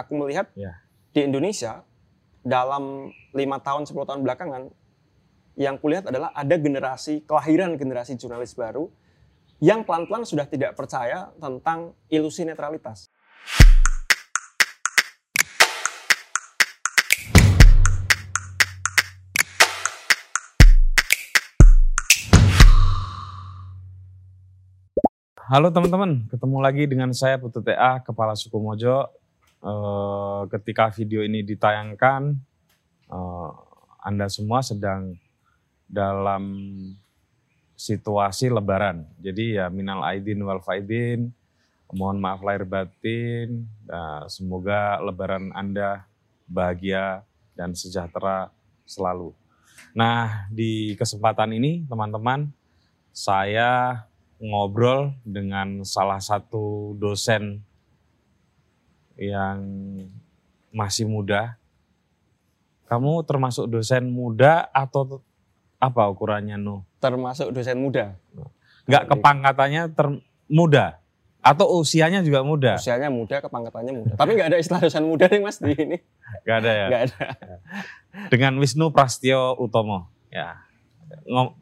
aku melihat Ya. di Indonesia dalam lima tahun 10 tahun belakangan yang kulihat adalah ada generasi kelahiran generasi jurnalis baru yang pelan-pelan sudah tidak percaya tentang ilusi netralitas. Halo teman-teman, ketemu lagi dengan saya Putu TA, Kepala Suku Mojo. Eh, ketika video ini ditayangkan, eh, Anda semua sedang dalam situasi lebaran. Jadi ya minal aidin wal faidin, mohon maaf lahir batin, Nah, semoga lebaran Anda bahagia dan sejahtera selalu. Nah, di kesempatan ini teman-teman, saya ngobrol dengan salah satu dosen yang masih muda. Kamu termasuk dosen muda atau apa ukurannya, Nu? Termasuk dosen muda. Enggak kepangkatannya ter- muda atau usianya juga muda? Usianya muda, kepangkatannya muda. Tapi nggak ada istilah dosen muda nih mas di ini. Enggak ada ya. Nggak ada. Dengan Wisnu Prastio Utomo. Ya.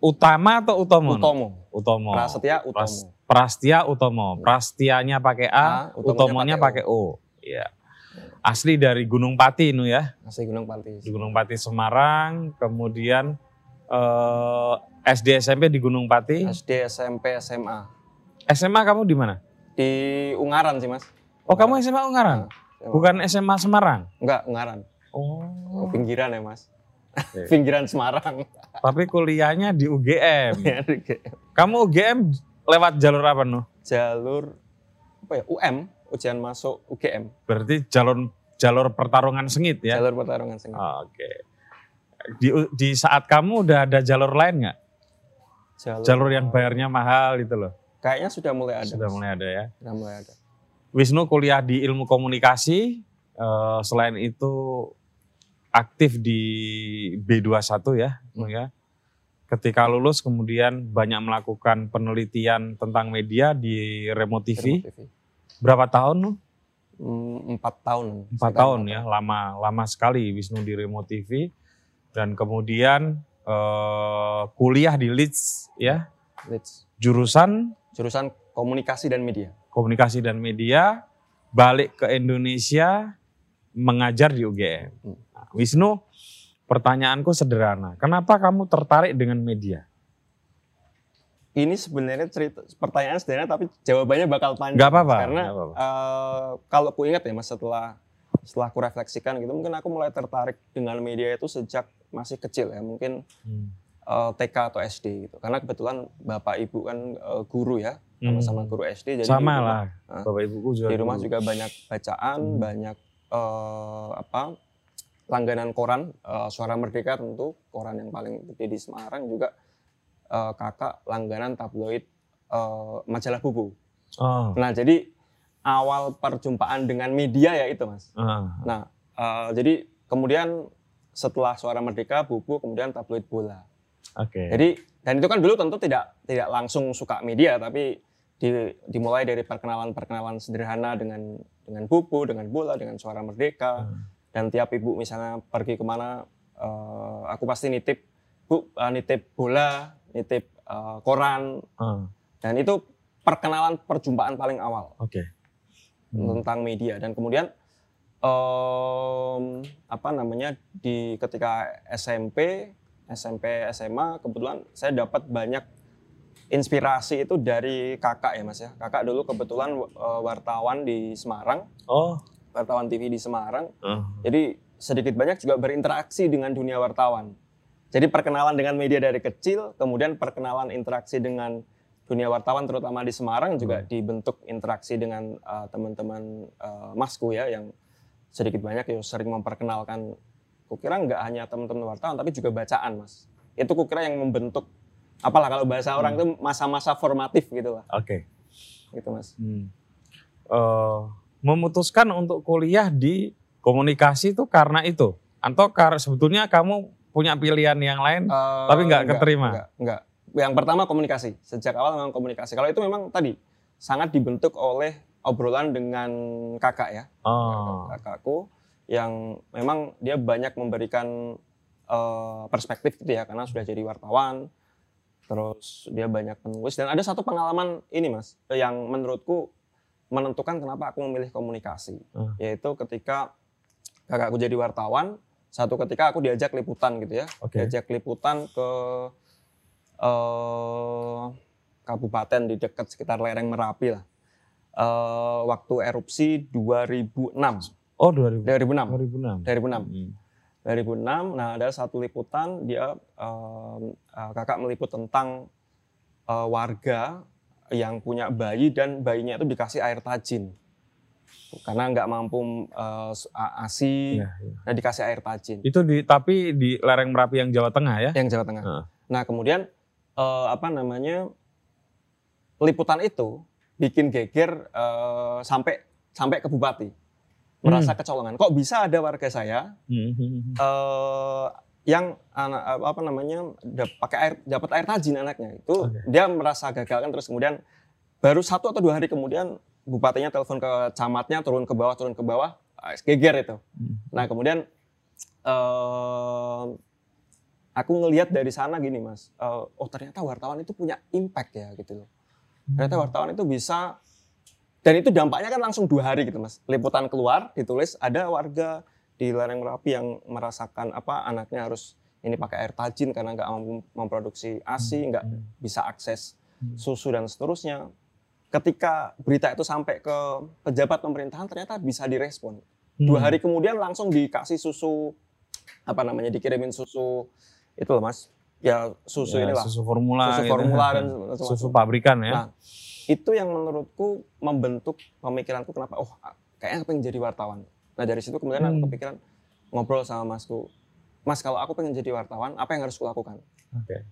Utama atau Utomo? Utomo. Utomo. Prasetya Pras- Utomo. Prastia Utomo. Prastianya pakai A, A, Utomonya Utomonya pakai pakai O. Iya. Asli dari Gunung Pati nu ya. Masih Gunung Pati. Di Gunung Pati Semarang, kemudian eh, SD SMP di Gunung Pati. SD, SMP, SMA. SMA kamu di mana? Di Ungaran sih mas. Oh, kamu SMA Ungaran? SMA. Bukan SMA Semarang. Enggak, Ungaran. Oh. Pinggiran ya mas. Pinggiran Semarang. Tapi kuliahnya di UGM. Ya, di- Kamu UGM lewat jalur apa nu? Jalur apa ya? UM, ujian masuk UGM. Berarti jalur jalur pertarungan sengit ya? Jalur pertarungan sengit. Oh, Oke. Di, di saat kamu udah ada jalur lain nggak? Jalur yang bayarnya mahal itu loh. Kayaknya sudah mulai ada. Sudah mulai ada ya. Sudah mulai ada. Wisnu kuliah di ilmu komunikasi. eh, selain itu aktif di B21 ya, Nu ya. Ketika lulus kemudian banyak melakukan penelitian tentang media di Remote TV. Remote TV. Berapa tahun nu? Hmm, empat tahun. Empat tahun ya, lama lama sekali Wisnu di Remote TV. Dan kemudian eh, kuliah di Leeds ya, Leeds. jurusan Jurusan komunikasi dan media. komunikasi dan media, balik ke Indonesia mengajar di UGM. Hmm. Nah, Wisnu, pertanyaanku sederhana, kenapa kamu tertarik dengan media? Ini sebenarnya cerita pertanyaan sederhana tapi jawabannya bakal panjang. Nggak apa-apa, Karena nggak apa-apa. eh, kalau aku ingat ya mas setelah setelah aku refleksikan gitu mungkin aku mulai tertarik dengan media itu sejak masih kecil ya mungkin eh, TK atau SD gitu. Karena kebetulan bapak ibu kan eh, guru ya sama-sama Hmm. guru SD. Jadi Sama rumah- lah, Hah? bapak ibuku juga. di rumah juga banyak bacaan, Hmm. banyak eh, apa langganan koran, eh, Suara Merdeka tentu koran yang paling gede di Semarang juga eh, kakak langganan tabloid eh, majalah buku. Oh, Nah jadi awal perjumpaan dengan media ya itu mas. ah, Nah eh, jadi kemudian setelah Suara Merdeka, buku, kemudian tabloid bola. oke. Jadi dan itu kan dulu tentu tidak tidak langsung suka media tapi di- dimulai dari perkenalan-perkenalan sederhana dengan dengan buku, dengan bola, dengan suara merdeka Hmm. dan tiap ibu misalnya pergi ke mana eh, aku pasti nitip bu eh, nitip bola, nitip eh, koran. Ah, dan itu perkenalan perjumpaan paling awal. Oke. Hmm. tentang media. Dan kemudian em, apa namanya di ketika SMP SMP SMA kebetulan saya dapat banyak inspirasi itu dari kakak ya mas ya. Kakak dulu kebetulan eh, wartawan di Semarang. Oh, wartawan TV di Semarang. Ah, jadi sedikit banyak juga berinteraksi dengan dunia wartawan jadi perkenalan dengan media dari kecil kemudian perkenalan interaksi dengan dunia wartawan terutama di Semarang juga dibentuk interaksi dengan uh, teman-teman uh, masku ya yang sedikit banyak ya sering memperkenalkan. Kukira nggak hanya teman-teman wartawan tapi juga bacaan mas. Itu kukira yang membentuk apalah kalau bahasa orang itu masa-masa formatif gitu lah. Oke. gitu mas. Hmm. Eh, memutuskan untuk kuliah di komunikasi itu karena itu, atau karena sebetulnya kamu punya pilihan yang lain? Eh, Tapi nggak keterima? Enggak, enggak. Yang pertama komunikasi. Sejak awal memang komunikasi. Kalau itu memang tadi sangat dibentuk oleh obrolan dengan kakak ya, Oh. kakakku yang memang dia banyak memberikan eh, perspektif gitu ya karena sudah jadi wartawan. Terus dia banyak menulis dan ada satu pengalaman ini mas yang menurutku menentukan kenapa aku memilih komunikasi, Hmm. yaitu ketika kakakku jadi wartawan, satu ketika aku diajak liputan gitu ya, Oke. diajak liputan ke eh, kabupaten di dekat sekitar lereng Merapi lah. Eh, waktu erupsi 2006. Oh 2000, 2006. 2006. 2006. Hmm. 2006. Nah, ada satu liputan dia eh, kakak meliput tentang eh, warga yang punya bayi dan bayinya itu dikasih air tajin. Karena nggak mampu eh, a- ASI, Iya, iya. nah dikasih air tajin. Itu di tapi di lereng Merapi yang Jawa Tengah ya? Yang Jawa Tengah. Heeh. Nah, kemudian eh, apa namanya? liputan itu bikin geger eh, sampai sampai ke bupati. Merasa kecolongan. Kok bisa ada warga saya Hmm, hmm, hmm. eh yang anak apa namanya pakai air dapat air tajin anaknya itu Oke. dia merasa gagal kan terus kemudian baru satu atau dua hari kemudian bupatinya telepon ke camatnya turun ke bawah turun ke bawah ah, geger itu Hmm. nah kemudian eh aku ngelihat dari sana gini mas eh, oh ternyata wartawan itu punya impact ya gitu loh ternyata wartawan itu bisa dan itu dampaknya kan langsung dua hari gitu mas liputan keluar ditulis ada warga di lereng merapi yang merasakan apa anaknya harus ini pakai air tajin karena nggak mampu memproduksi asi nggak Hmm. bisa akses Hmm. susu dan seterusnya ketika berita itu sampai ke pejabat pemerintahan ternyata bisa direspon dua Hmm. hari kemudian langsung dikasih susu apa namanya dikirimin susu itu loh mas ya susu Ya, inilah susu formula, susu gitu. formula dan susu pabrikan ya. Nah, itu yang menurutku membentuk pemikiranku kenapa oh kayaknya aku pengen jadi wartawan. Nah dari situ kemudian Hmm. aku kepikiran ngobrol sama masku, mas kalau aku pengen jadi wartawan apa yang harus kulakukan? Oke.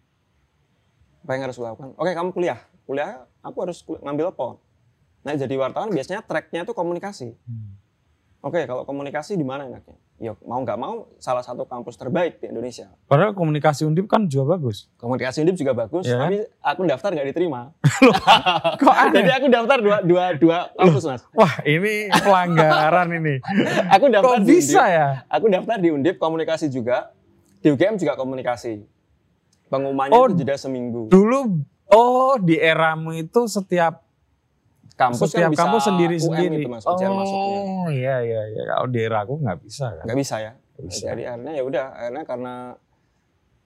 Apa yang harus kulakukan? Oke kamu kuliah, kuliah aku harus kul- ngambil apa? Nah jadi wartawan biasanya tracknya itu komunikasi. Hmm. Oke kalau komunikasi di mana enaknya? Ya mau nggak mau salah satu kampus terbaik di Indonesia. Padahal komunikasi undip kan juga bagus. Komunikasi Undip juga bagus, Ya. tapi aku daftar nggak diterima. Kok aneh? Jadi aku daftar dua dua dua kampus mas. Wah ini pelanggaran ini. Aku daftar Kok di bisa Undip. ya? Aku daftar di Undip komunikasi juga. Di UGM juga komunikasi. Pengumumannya Oh, itu jeda seminggu. Dulu oh di eramu itu setiap Kampus setiap kan kampus sendiri-sendiri. itu mas, ujian masuknya. oh iya iya iya. Kalau di era aku nggak bisa kan. Nggak bisa ya. Bisa. Jadi akhirnya ya udah, akhirnya karena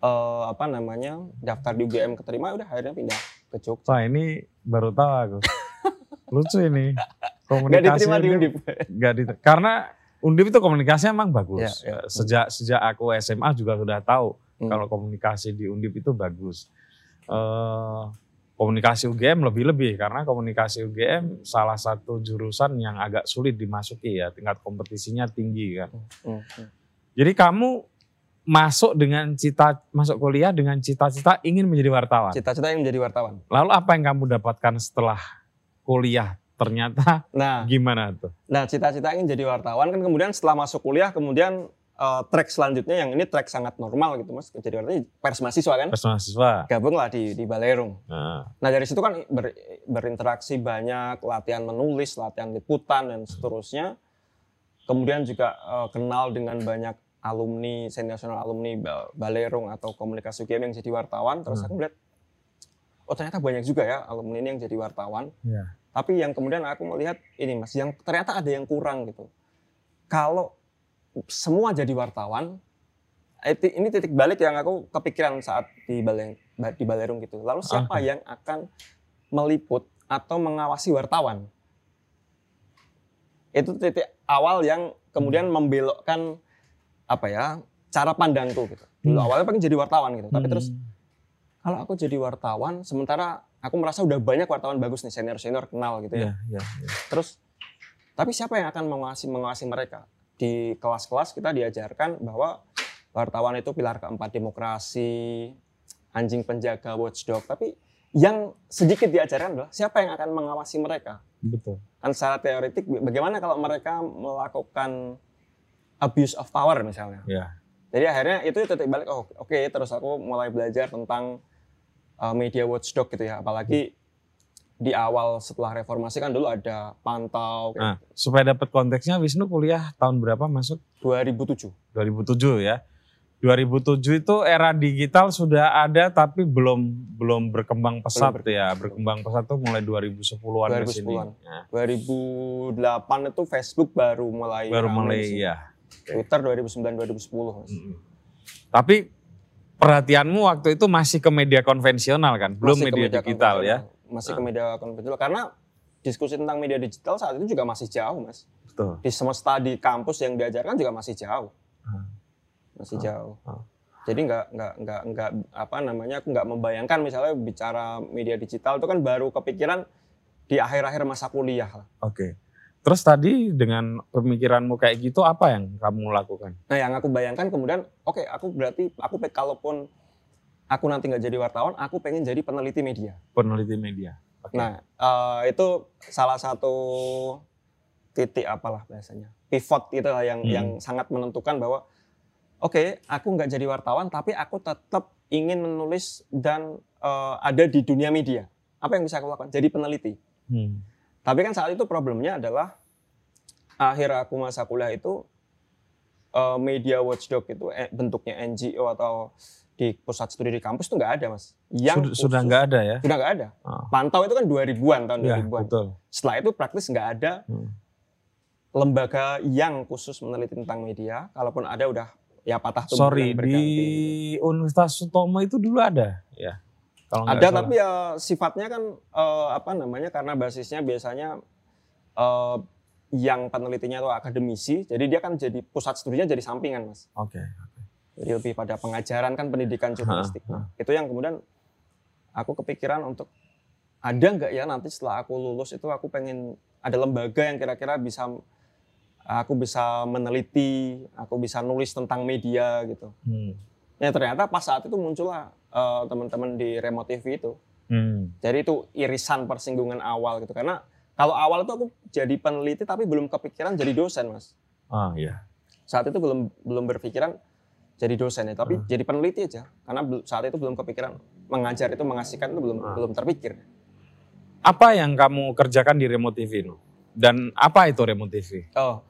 eh, apa namanya daftar di UGM keterima, udah akhirnya pindah ke Jogja. Wah ini baru tahu aku. Lucu ini. Komunikasi diterima di Undip. nggak di- karena Undip itu komunikasinya emang bagus. Ya, ya. Sejak sejak aku SMA juga sudah tahu Hmm. kalau komunikasi di Undip itu bagus. Eh, komunikasi UGM lebih-lebih karena komunikasi UGM salah satu jurusan yang agak sulit dimasuki ya, tingkat kompetisinya tinggi kan. Hmm. Jadi kamu masuk dengan cita masuk kuliah dengan cita-cita ingin menjadi wartawan. Cita-cita yang menjadi wartawan. Lalu apa yang kamu dapatkan setelah kuliah? Ternyata Nah, gimana tuh? Nah, cita-cita ingin jadi wartawan kan kemudian setelah masuk kuliah kemudian eh, track selanjutnya yang ini track sangat normal gitu Mas. Jadi wartawan pers mahasiswa kan. Pas mahasiswa. Gabunglah di di Balerung. Nah, Nah, dari situ kan ber- berinteraksi banyak, latihan menulis, latihan liputan dan seterusnya. Kemudian juga eh, kenal dengan banyak alumni, senior nasional alumni Ba- Balerung atau komunikasi UGM yang jadi wartawan. Terus Hmm. aku melihat oh ternyata banyak juga ya alumni ini yang jadi wartawan. ya. Tapi yang kemudian aku melihat ini mas, yang ternyata ada yang kurang gitu. Kalau semua jadi wartawan, itu- ini titik balik yang aku kepikiran saat di di Balerung gitu. Lalu siapa Oke. yang akan meliput atau mengawasi wartawan? Itu titik awal yang kemudian membelokkan apa ya cara pandangku gitu. Dulu Hmm. awalnya pengen jadi wartawan gitu, tapi Hmm. terus kalau aku jadi wartawan, sementara aku merasa udah banyak wartawan bagus nih senior-senior kenal gitu ya. ya, ya, ya. Terus tapi siapa yang akan mengawasi mengawasi mereka? Di kelas-kelas kita diajarkan bahwa wartawan itu pilar keempat demokrasi, anjing penjaga watchdog. Tapi yang sedikit diajarkan adalah siapa yang akan mengawasi mereka? Betul. Kan secara teoretik bagaimana kalau mereka melakukan abuse of power misalnya? Ya. Jadi akhirnya itu titik balik oh oke terus aku mulai belajar tentang uh, media watchdog gitu ya apalagi di awal setelah reformasi kan dulu ada pantau Nah, supaya dapat konteksnya Wisnu kuliah tahun berapa masuk? 2007. 2007 ya. 2007 itu era digital sudah ada tapi belum belum berkembang pesat Belum ya. Berkembang pesat tuh mulai 2010-an ke sini. 2010-an. Ya, 2008 itu Facebook baru mulai baru mulai ya. Twitter 2009 2010. Mas. Mm. Tapi perhatianmu waktu itu masih ke media konvensional kan, belum Masih media, digital ya. Masih ke Ah. media konvensional karena diskusi tentang media digital saat itu juga masih jauh, Mas. Betul. Di semesta di kampus yang diajarkan juga masih jauh. Ah. Masih Ah. jauh. Jadi nggak nggak nggak nggak apa namanya aku nggak membayangkan misalnya bicara media digital itu kan baru kepikiran di akhir-akhir masa kuliah lah. Oke. Terus tadi dengan pemikiranmu kayak gitu apa yang kamu lakukan? Nah yang aku bayangkan kemudian, oke aku berarti aku pe- kalaupun aku nanti nggak jadi wartawan, aku pengen jadi peneliti media. Peneliti media. Oke. Nah eh, itu salah satu titik apalah bahasanya pivot lah yang Hmm. yang sangat menentukan bahwa oke aku nggak jadi wartawan tapi aku tetap ingin menulis dan eh, ada di dunia media. Apa yang bisa aku lakukan? Jadi peneliti. Hmm. Tapi kan saat itu problemnya adalah akhir aku masa kuliah itu eh, media watchdog itu eh, bentuknya NGO atau di pusat studi di kampus itu nggak ada mas. Sudah, khusus- sudah nggak ada ya? sudah nggak ada. Ah. Pantau itu kan 2000-an tahun Ya, 2000-an. betul. Setelah itu praktis nggak ada Hmm. lembaga yang khusus meneliti tentang media. Kalaupun ada udah ya patah tubuh Sorry, yang di berganti. Universitas Sutomo itu dulu ada ya? Kalau Ada salah. tapi ya sifatnya kan eh, apa namanya karena basisnya biasanya eh, yang penelitinya itu akademisi, jadi dia kan jadi pusat studinya jadi sampingan mas. Oke. Jadi lebih pada pengajaran kan pendidikan jurnalistik. Ha, ha. Itu yang kemudian aku kepikiran untuk ada nggak ya nanti setelah aku lulus itu aku pengen ada lembaga yang kira-kira bisa aku bisa meneliti, aku bisa nulis tentang media gitu. Hmm. Ya ternyata pas saat itu muncullah eh, teman-teman di Remote TV itu. Hmm. Jadi itu irisan persinggungan awal gitu. Karena kalau awal itu aku jadi peneliti tapi belum kepikiran jadi dosen mas. Ah ya. Saat itu belum belum berpikiran jadi dosen ya, tapi Hmm. jadi peneliti aja. Karena saat itu belum kepikiran mengajar itu mengasihkan itu belum Ah. belum terpikir. Apa yang kamu kerjakan di Remote TV nu? Dan apa itu Remote TV? Oh,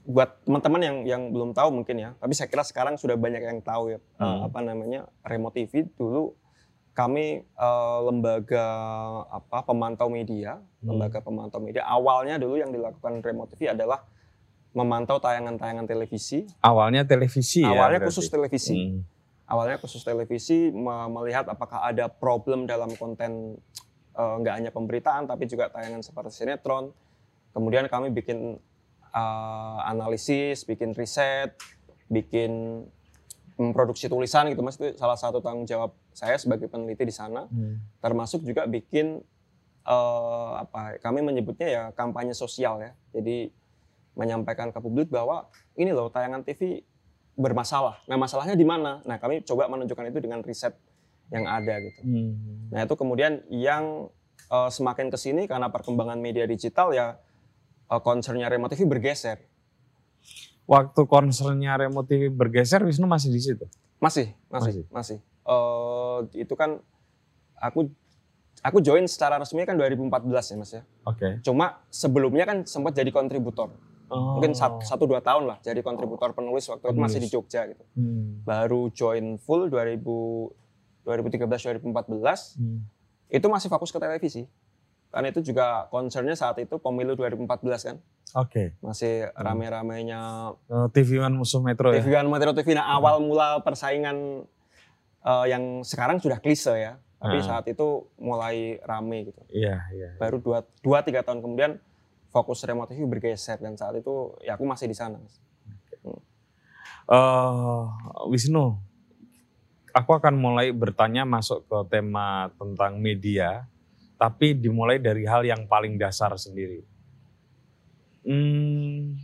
buat teman-teman yang yang belum tahu mungkin ya, tapi saya kira sekarang sudah banyak yang tahu ya eh, Hmm. apa namanya Remote TV dulu kami eh, lembaga apa pemantau media, Hmm. lembaga pemantau media. Awalnya dulu yang dilakukan Remote TV adalah memantau tayangan-tayangan televisi. Awalnya televisi ya? Awalnya berarti? khusus televisi. Hmm. Awalnya khusus televisi me- melihat apakah ada problem dalam konten eh, nggak hanya pemberitaan tapi juga tayangan seperti sinetron. Kemudian kami bikin eh, analisis, bikin riset, bikin memproduksi tulisan gitu mas itu salah satu tanggung jawab saya sebagai peneliti di sana. Hmm. Termasuk juga bikin eh, apa kami menyebutnya ya kampanye sosial ya. Jadi menyampaikan ke publik bahwa ini loh tayangan TV bermasalah. Nah masalahnya di mana? Nah kami coba menunjukkan itu dengan riset yang ada gitu. Hmm. Nah itu kemudian yang eh, semakin ke sini karena perkembangan media digital ya eh, concernnya Remote TV bergeser. Waktu konsernya Remote TV bergeser, Wisnu masih di situ? Masih, masih, masih. Eh, itu kan aku aku join secara resmi kan 2014 ya mas ya. Oke. Cuma sebelumnya kan sempat jadi kontributor. Oh. Mungkin sat- satu dua tahun lah jadi kontributor penulis waktu itu masih di Penulis. Jogja gitu. Hmm. Baru join full 2000 2013 2014 Hmm. itu masih fokus ke televisi. Karena itu juga concernnya saat itu pemilu 2014 kan. Oke. Masih rame-ramenya Eh, TV One musuh Metro ya? TV One Metro TV. Nah awal mula persaingan eh, yang sekarang sudah klise ya. Tapi Ah. saat itu mulai rame gitu. Iya, iya. Baru dua, dua tiga tahun kemudian fokus remote bergeser dan saat itu ya aku masih di sana. Eh, Wisnu, aku akan mulai bertanya masuk ke tema tentang media, tapi dimulai dari hal yang paling dasar sendiri. Hmm,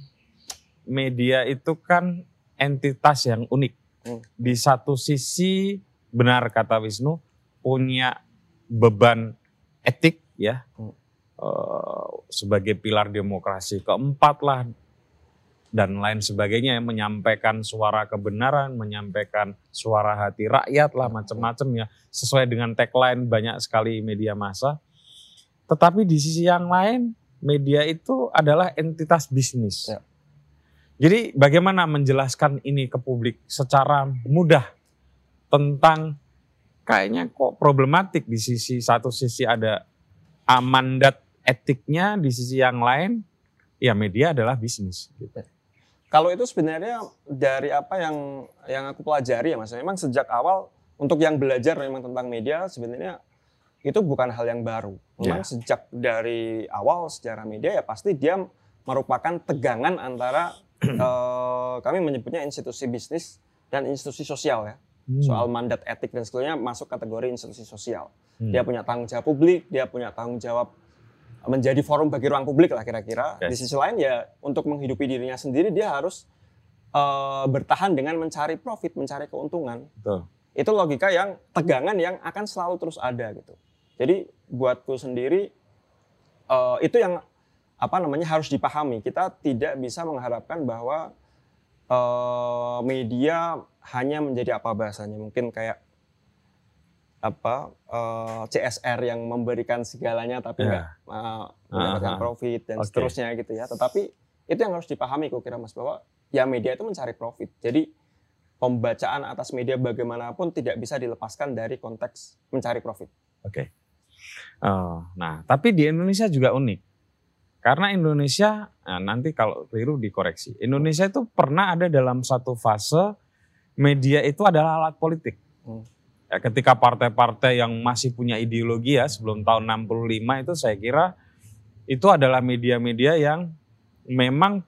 media itu kan entitas yang unik. Hmm. Di satu sisi, benar kata Wisnu, punya beban etik ya, Hmm. Eh, sebagai pilar demokrasi. Keempat lah dan lain sebagainya yang menyampaikan suara kebenaran, menyampaikan suara hati rakyat lah macam-macam ya sesuai dengan tagline banyak sekali media massa. Tetapi di sisi yang lain, media itu adalah entitas bisnis. Ya. Jadi bagaimana menjelaskan ini ke publik secara mudah tentang kayaknya kok problematik di sisi satu sisi ada mandat etiknya, di sisi yang lain ya media adalah bisnis. Gitu. Kalau itu sebenarnya dari apa yang yang aku pelajari ya mas, memang sejak awal untuk yang belajar memang tentang media sebenarnya itu bukan hal yang baru. Memang Ya. sejak dari awal sejarah media ya pasti dia merupakan tegangan antara eh, kami menyebutnya institusi bisnis dan institusi sosial ya. Hmm. Soal mandat etik dan sebagainya masuk kategori institusi sosial. Hmm. Dia punya tanggung jawab publik, dia punya tanggung jawab menjadi forum bagi ruang publik lah kira-kira. Oke. Di sisi lain ya untuk menghidupi dirinya sendiri dia harus eh, bertahan dengan mencari profit, mencari keuntungan. Betul. Itu logika yang tegangan yang akan selalu terus ada gitu. Jadi buatku sendiri eh, itu yang apa namanya harus dipahami. Kita tidak bisa mengharapkan bahwa eh, media hanya menjadi apa bahasanya mungkin kayak apa eh, CSR yang memberikan segalanya tapi Ya. nggak eh, mendapatkan Aha. profit dan Oke. seterusnya gitu ya. Tetapi itu yang harus dipahami kok kira Mas bahwa ya media itu mencari profit. Jadi pembacaan atas media bagaimanapun tidak bisa dilepaskan dari konteks mencari profit. Oke. Eh, nah, tapi di Indonesia juga unik. Karena Indonesia, nah, nanti kalau keliru dikoreksi. Indonesia itu pernah ada dalam satu fase media itu adalah alat politik. Hmm. Ya, ketika partai-partai yang masih punya ideologi ya sebelum tahun 65 itu saya kira itu adalah media-media yang memang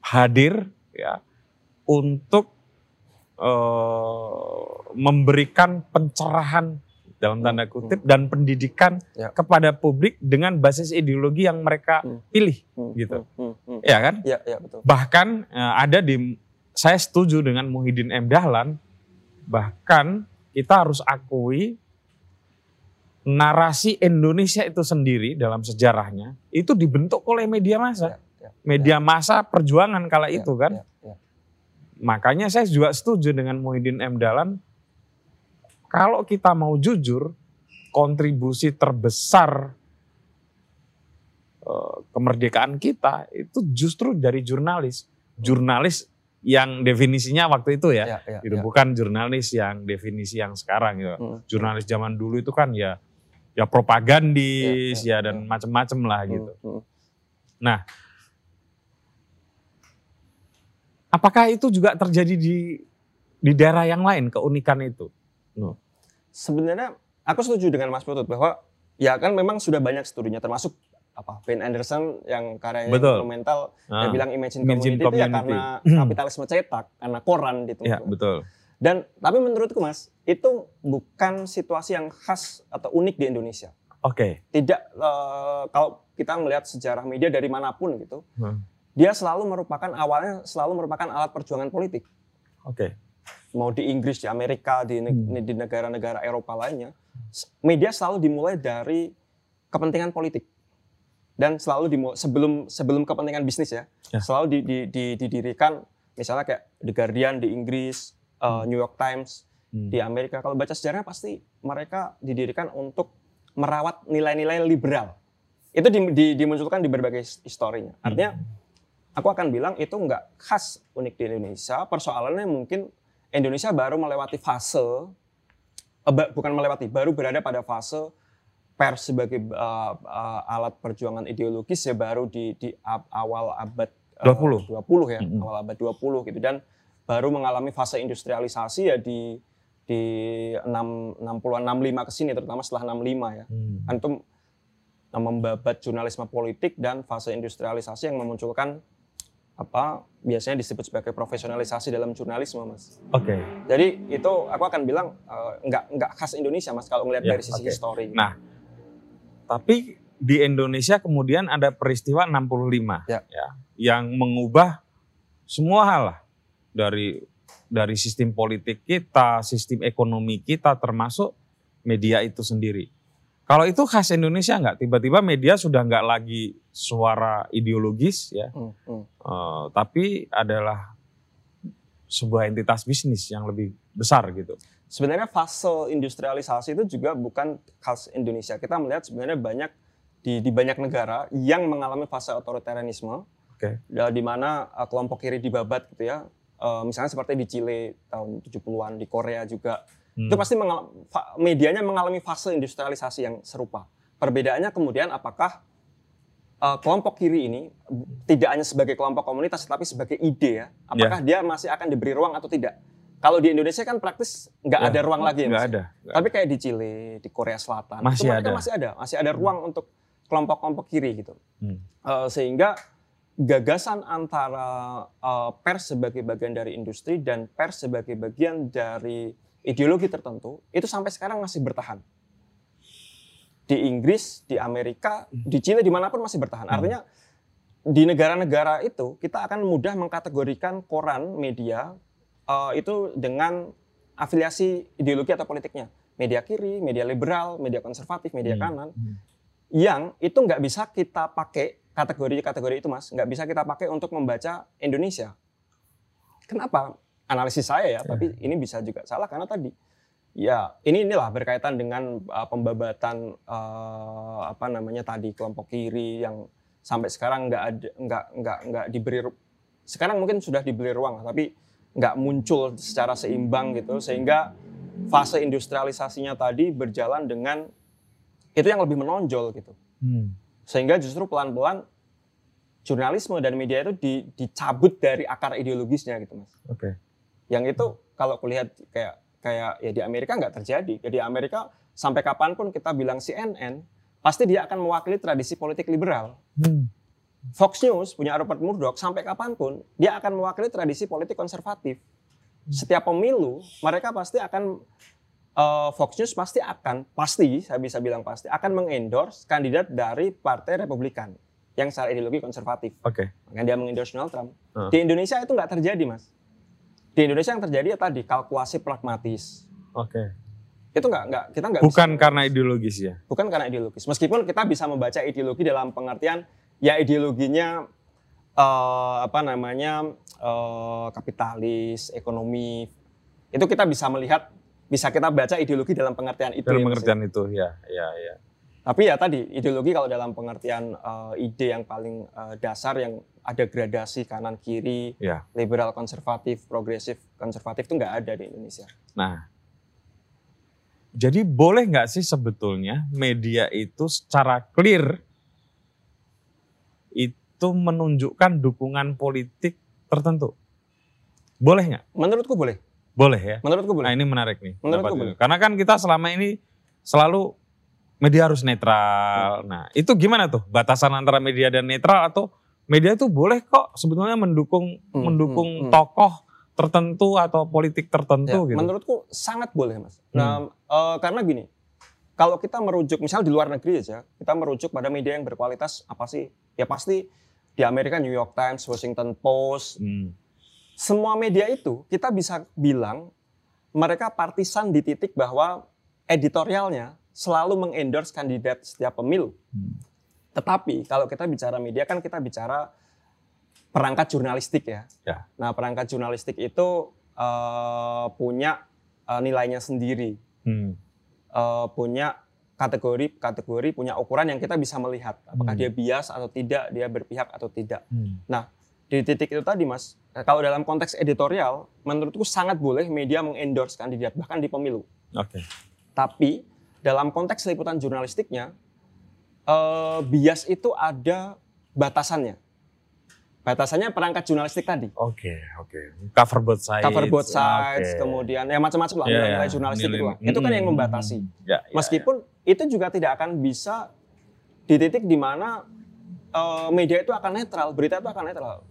hadir ya untuk eh, memberikan pencerahan dalam tanda kutip dan pendidikan Ya. kepada publik dengan basis ideologi yang mereka Hmm. pilih Hmm, Gitu. hmm, hmm, hmm. ya kan Ya, ya betul. bahkan eh, ada di saya setuju dengan Muhyiddin M Dahlan bahkan kita harus akui narasi Indonesia itu sendiri dalam sejarahnya itu dibentuk oleh media massa. Ya, ya, media massa perjuangan kala ya, itu kan. ya, ya. makanya saya juga setuju dengan Muhyiddin M. Dahlan. Kalau kita mau jujur kontribusi terbesar eh, kemerdekaan kita itu justru dari jurnalis. Jurnalis yang definisinya waktu itu ya, Ya, ya, gitu ya. bukan jurnalis yang definisi yang sekarang ya. Hmm. Jurnalis zaman dulu itu kan ya ya propagandis Ya, ya, ya, dan ya. macam-macam lah Hmm, gitu. hmm. Apakah itu juga terjadi di di daerah yang lain keunikan itu? Sebenarnya aku setuju dengan Mas Putut bahwa ya kan memang sudah banyak studinya termasuk apa Ben Anderson yang karyanya Betul. instrumental Ah, dia bilang Imagine, Imagine Community, itu ya karena kapitalisme cetak, karena koran gitu. ya betul. Dan tapi menurutku Mas, itu bukan situasi yang khas atau unik di Indonesia. Oke. Tidak eh, kalau kita melihat sejarah media dari mana pun gitu, Hmm. dia selalu merupakan awalnya selalu merupakan alat perjuangan politik. Oke. Mau di Inggris, di Amerika, di, Hmm. di negara-negara Eropa lainnya, media selalu dimulai dari kepentingan politik dan selalu dimulai sebelum sebelum kepentingan bisnis ya, Ya. selalu di- di- di- didirikan misalnya kayak The Guardian di Inggris, uh, New York Times Hmm. di Amerika. Kalau baca sejarahnya pasti mereka didirikan untuk merawat nilai-nilai liberal. Itu di- di- dimunculkan di berbagai his- historinya. Artinya aku akan bilang itu nggak khas unik di Indonesia. Persoalannya mungkin Indonesia baru melewati fase, eh, bukan melewati, baru berada pada fase pers sebagai uh, uh, alat perjuangan ideologis ya baru di, di ab- awal abad uh, 20. 20 ya, Mm-mm. awal abad 20 gitu dan baru mengalami fase industrialisasi ya di di 6 60-an 65 ke sini terutama setelah 65 ya. Hmm. Itu membabat jurnalisme politik dan fase industrialisasi yang memunculkan apa biasanya disebut sebagai profesionalisasi dalam jurnalisme mas. Oke. Jadi itu aku akan bilang eh, nggak nggak khas Indonesia mas kalau ngelihat Ya, dari sisi oke. histori. Nah, Tapi di Indonesia kemudian ada peristiwa 65 Ya. yang mengubah semua hal lah dari dari sistem politik kita, sistem ekonomi kita termasuk media itu sendiri. Kalau itu khas Indonesia nggak? Tiba-tiba media sudah nggak lagi suara ideologis ya, Hmm, hmm. eh, tapi adalah sebuah entitas bisnis yang lebih besar gitu. Sebenarnya fase industrialisasi itu juga bukan khas Indonesia. Kita melihat sebenarnya banyak di, di banyak negara yang mengalami fase otoritarianisme, Oke. ya, di mana uh, kelompok kiri dibabat gitu ya. Uh, misalnya seperti di Chile tahun 70-an, di Korea juga. Hmm. Itu pasti mengal- medianya mengalami fase industrialisasi yang serupa. Perbedaannya kemudian apakah uh, kelompok kiri ini tidak hanya sebagai kelompok komunitas tapi sebagai ide ya. Apakah dia masih akan diberi ruang atau tidak? Kalau di Indonesia kan praktis nggak Ya, ada ruang lagi ya. Nggak Mas? ada. nggak Tapi kayak di Chile, di Korea Selatan, Masih itu ada. masih ada, masih ada ruang untuk kelompok-kelompok kiri gitu. Hmm. Eh, sehingga gagasan antara eh, pers sebagai bagian dari industri dan pers sebagai bagian dari ideologi tertentu itu sampai sekarang masih bertahan. Di Inggris, di Amerika, di Chile, di mana pun masih bertahan. Hmm. Artinya di negara-negara itu kita akan mudah mengkategorikan koran, media eh, itu dengan afiliasi ideologi atau politiknya. Media kiri, media liberal, media konservatif, media Hmm. kanan Hmm. yang itu nggak bisa kita pakai kategori-kategori itu mas nggak bisa kita pakai untuk membaca Indonesia kenapa analisis saya ya tapi ini bisa juga salah karena tadi ya ini inilah berkaitan dengan uh, pembabatan uh, apa namanya tadi kelompok kiri yang sampai sekarang nggak ada nggak nggak nggak diberi sekarang mungkin sudah diberi ruang tapi nggak muncul secara seimbang gitu sehingga fase industrialisasinya tadi berjalan dengan itu yang lebih menonjol gitu Hmm. sehingga justru pelan-pelan jurnalisme dan media itu di- dicabut dari akar ideologisnya gitu mas Oke. yang itu kalau kulihat kayak kayak ya di Amerika nggak terjadi jadi Amerika sampai kapan pun kita bilang CNN pasti dia akan mewakili tradisi politik liberal Hmm. Fox News punya Rupert Murdoch sampai kapan pun dia akan mewakili tradisi politik konservatif setiap pemilu mereka pasti akan eh, Fox News pasti akan pasti saya bisa bilang pasti akan mengendorse kandidat dari Partai Republikan yang secara ideologi konservatif. Oke. Makanya dia mengendorse Donald Trump. Heeh. Di Indonesia itu nggak terjadi mas. Di Indonesia yang terjadi ya tadi kalkulasi pragmatis. Oke. Itu nggak nggak kita nggak Bukan bisa, karena ideologis ya. bukan karena ideologis. Meskipun kita bisa membaca ideologi dalam pengertian ya ideologinya eh, apa namanya eh, kapitalis, ekonomi. Itu kita bisa melihat bisa kita baca ideologi dalam pengertian itu. Dalam ya, ya. pengertian itu ya, ya, ya. Tapi ya tadi ideologi kalau dalam pengertian eh, ide yang paling eh, dasar yang ada gradasi kanan kiri, Ya. liberal konservatif, progresif konservatif itu nggak ada di Indonesia. Nah, jadi boleh nggak sih sebetulnya media itu secara clear itu menunjukkan dukungan politik tertentu? Boleh nggak? Menurutku boleh. Boleh ya. Menurutku boleh. Nah ini menarik nih. Menurutku boleh. Karena kan kita selama ini selalu media harus netral. Nah itu gimana tuh batasan antara media dan netral atau media itu boleh kok sebetulnya mendukung Hmm, mendukung hmm, hmm. tokoh tertentu atau politik tertentu Ya, gitu. Menurutku sangat boleh, Mas. Nah, eh, karena gini, kalau kita merujuk, misal di luar negeri aja, kita merujuk pada media yang berkualitas apa sih? Ya pasti di Amerika New York Times, Washington Post, Hmm. semua media itu kita bisa bilang mereka partisan di titik bahwa editorialnya selalu mengendorse kandidat setiap pemilu. Hmm. Tetapi kalau kita bicara media kan kita bicara perangkat jurnalistik ya. Ya. Nah perangkat jurnalistik itu eh, punya eh, nilainya sendiri, Hmm. Eh, punya kategori kategori punya ukuran yang kita bisa melihat apakah Hmm. dia bias atau tidak, dia berpihak atau tidak. Hmm. Di titik itu tadi mas, eh, kalau dalam konteks editorial, menurutku sangat boleh media mengendorse kandidat bahkan di pemilu. Oke. Tapi dalam konteks liputan jurnalistiknya, eh, bias itu ada batasannya. Batasannya perangkat jurnalistik tadi. Oke, oke. Cover both sides. Cover both sides, Oke. kemudian ya macam-macam lah Iya, nilai-nilai iya. jurnalistik itu lah. Itu kan yang Hmm. membatasi. Ya, ya, Meskipun itu juga tidak akan bisa di titik di mana eh, media itu akan netral, berita itu akan netral.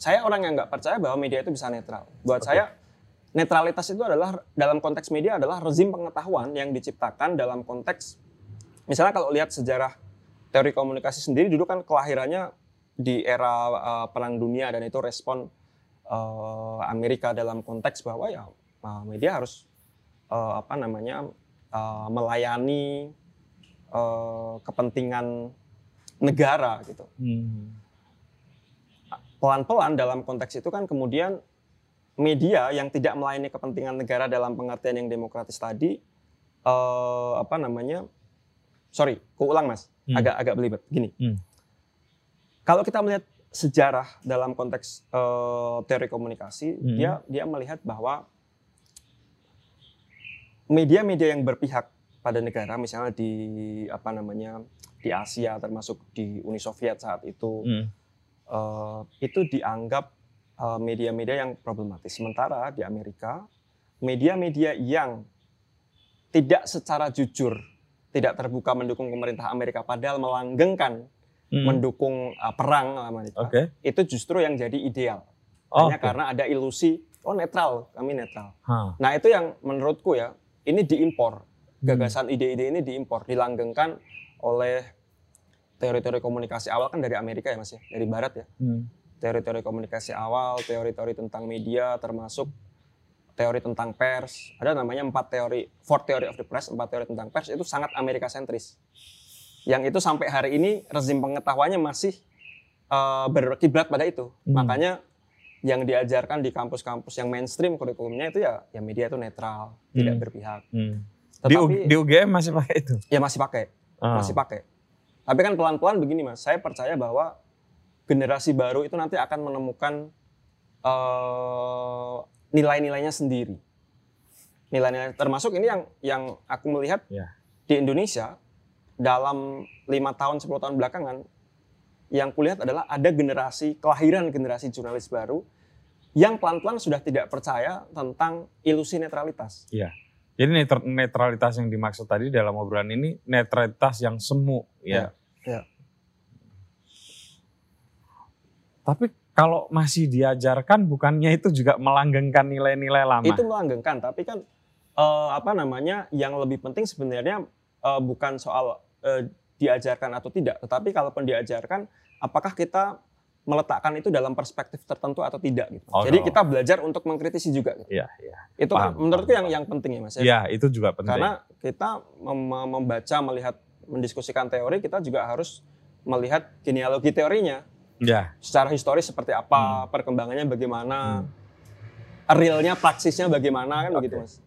Saya orang yang nggak percaya bahwa media itu bisa netral. Buat Oke. saya netralitas itu adalah dalam konteks media adalah rezim pengetahuan yang diciptakan dalam konteks misalnya kalau lihat sejarah teori komunikasi sendiri dulu kan kelahirannya di era eh, perang dunia dan itu respon eh, Amerika dalam konteks bahwa ya media harus eh, apa namanya eh, melayani eh, kepentingan negara gitu Hmm. pelan-pelan dalam konteks itu kan kemudian media yang tidak melayani kepentingan negara dalam pengertian yang demokratis tadi eh, apa namanya sorry kuulang mas Hmm. agak agak belibet gini Hmm. kalau kita melihat sejarah dalam konteks eh, teori komunikasi Hmm. dia dia melihat bahwa media-media yang berpihak pada negara misalnya di apa namanya di Asia termasuk di Uni Soviet saat itu Hmm. eh, itu dianggap eh, media-media yang problematis. Sementara di Amerika, media-media yang tidak secara jujur, tidak terbuka mendukung pemerintah Amerika, padahal melanggengkan Hmm. mendukung eh, perang Amerika, Oke. itu justru yang jadi ideal. Oh, Hanya oke. karena ada ilusi, oh netral, kami netral. Hah. Nah itu yang menurutku ya, ini diimpor. Hmm. Gagasan ide-ide ini diimpor, dilanggengkan oleh teori-teori komunikasi awal kan dari Amerika ya mas ya, dari Barat ya. Hmm. teori-teori komunikasi awal, teori-teori tentang media, termasuk teori tentang pers. Ada namanya empat teori, four theory of the press, empat teori tentang pers itu sangat Amerika sentris. Yang itu sampai hari ini rezim pengetahuannya masih eh, berkiblat pada itu. Hmm. Makanya yang diajarkan di kampus-kampus yang mainstream kurikulumnya itu ya, ya media itu netral, tidak Hmm. berpihak. Hmm. Tetapi di UGM masih pakai itu. ya masih pakai Ah. masih pakai. Tapi kan pelan-pelan begini mas, saya percaya bahwa generasi baru itu nanti akan menemukan eh, nilai-nilainya sendiri. Nilai-nilai termasuk ini yang yang aku melihat Ya. di Indonesia dalam lima tahun 10 tahun belakangan yang kulihat adalah ada generasi kelahiran generasi jurnalis baru yang pelan-pelan sudah tidak percaya tentang ilusi netralitas. Jadi netra- netralitas yang dimaksud tadi dalam obrolan ini netralitas yang semu ya. Ya, ya. Tapi kalau masih diajarkan bukannya itu juga melanggengkan nilai-nilai lama. itu melanggengkan tapi kan eh, apa namanya yang lebih penting sebenarnya eh, bukan soal eh, diajarkan atau tidak tetapi kalaupun diajarkan apakah kita meletakkan itu dalam perspektif tertentu atau tidak gitu Oh, jadi no. kita belajar untuk mengkritisi juga gitu. Iya, iya. itu Paham, menurutku paham, yang paham. yang penting ya mas ya Iya, itu juga penting. karena kita mem- membaca melihat mendiskusikan teori kita juga harus melihat genealogi teorinya ya, secara historis seperti Hmm. apa perkembangannya bagaimana realnya praksisnya bagaimana kan begitu mas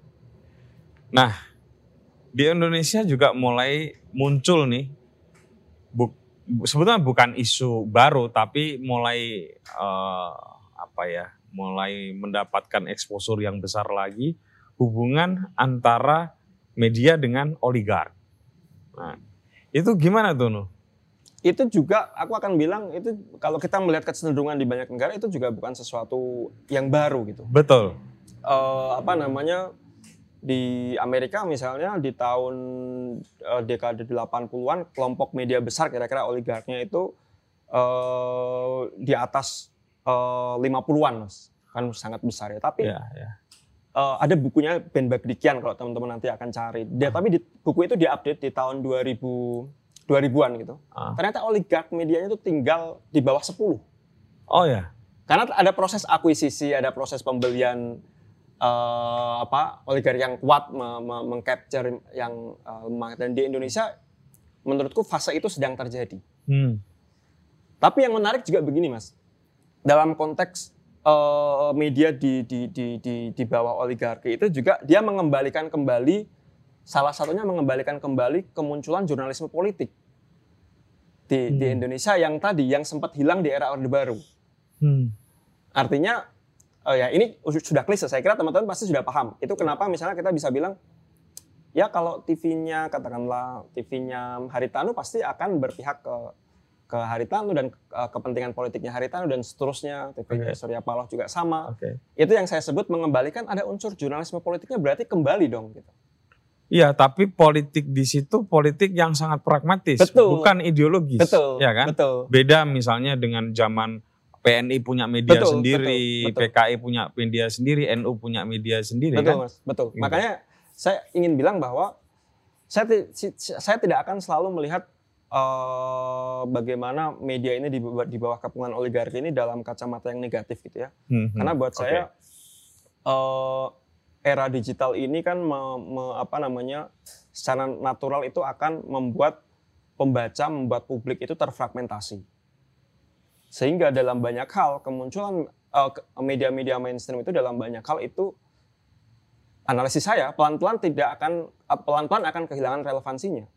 di Indonesia juga mulai muncul nih buk, bu- sebetulnya bukan isu baru tapi mulai eh, apa ya mulai mendapatkan eksposur yang besar lagi hubungan antara media dengan oligark. Nah, itu gimana tuh Nuh? itu juga aku akan bilang itu kalau kita melihat kecenderungan di banyak negara itu juga bukan sesuatu yang baru gitu. Betul. Eh, apa namanya di Amerika misalnya di tahun eh, dekade 80-an kelompok media besar kira-kira oligarknya itu eh, di atas eh, 50-an Mas. Kan sangat besar ya. Tapi Ya, ya. eh, ada bukunya Ben Bagdikian kalau teman-teman nanti akan cari. Dia tapi di, buku itu diupdate di tahun 2000 2000-an gitu. Ah. Ternyata oligark medianya itu tinggal di bawah 10. Oh ya. Karena ada proses akuisisi, ada proses pembelian eh, apa oligark yang kuat me- me- mengcapture yang eh, lemah dan di Indonesia menurutku fase itu sedang terjadi. Hmm. Tapi yang menarik juga begini mas, dalam konteks eh, media di, di, di, di, di bawah oligarki itu juga dia mengembalikan kembali salah satunya mengembalikan kembali kemunculan jurnalisme politik di, di Hmm. Indonesia yang tadi yang sempat hilang di era Orde Baru. Hmm. Artinya oh ya ini sudah klise saya kira teman-teman pasti sudah paham. Itu kenapa misalnya kita bisa bilang ya kalau TV-nya katakanlah TV-nya Haritanu pasti akan berpihak ke ke Haritanu dan eh, kepentingan politiknya Haritanu dan seterusnya TV-nya Oke. Surya Paloh juga sama. Oke. Itu yang saya sebut mengembalikan ada unsur jurnalisme politiknya berarti kembali dong gitu. Iya, tapi politik di situ politik yang sangat pragmatis, Betul. bukan ideologis. Betul. Ya kan? Betul. Beda misalnya dengan zaman PNI punya media Betul, sendiri, betul, betul. PKI punya media sendiri, NU punya media sendiri Betul, kan? Mas. Betul. Gitu. Makanya saya ingin bilang bahwa saya saya tidak akan selalu melihat eh, bagaimana media ini di di bawah kepungan oligarki ini dalam kacamata yang negatif gitu ya. Hmm, hmm. Karena buat Oke. saya eh, era digital ini kan me- me- apa namanya secara natural itu akan membuat pembaca, membuat publik itu terfragmentasi. Sehingga dalam banyak hal kemunculan eh, media-media mainstream itu dalam banyak hal itu analisis saya pelan-pelan tidak akan eh, pelan-pelan akan kehilangan relevansinya.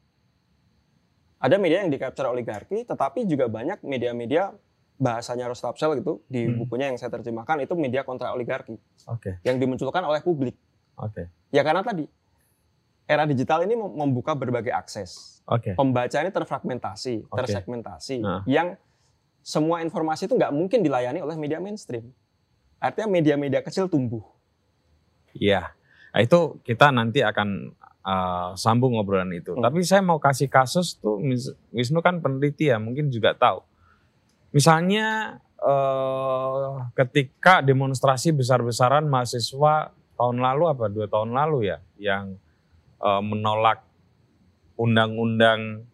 Ada media yang di capture oligarki, tetapi juga banyak media-media bahasanya Rostapsel gitu di Hmm. bukunya yang saya terjemahkan itu media kontra oligarki Oke, yang dimunculkan oleh publik. oke, Ya karena tadi era digital ini mem- membuka berbagai akses. oke. Pembaca ini terfragmentasi, Oke. tersegmentasi, Nah. yang semua informasi itu nggak mungkin dilayani oleh media mainstream. Artinya media-media kecil tumbuh. Iya, Nah, itu kita nanti akan uh, sambung ngobrolan itu. Hmm. Tapi saya mau kasih kasus tuh, Wisnu kan peneliti ya, mungkin juga tahu. Misalnya eh, ketika demonstrasi besar-besaran mahasiswa tahun lalu apa dua tahun lalu ya, yang eh, menolak undang-undang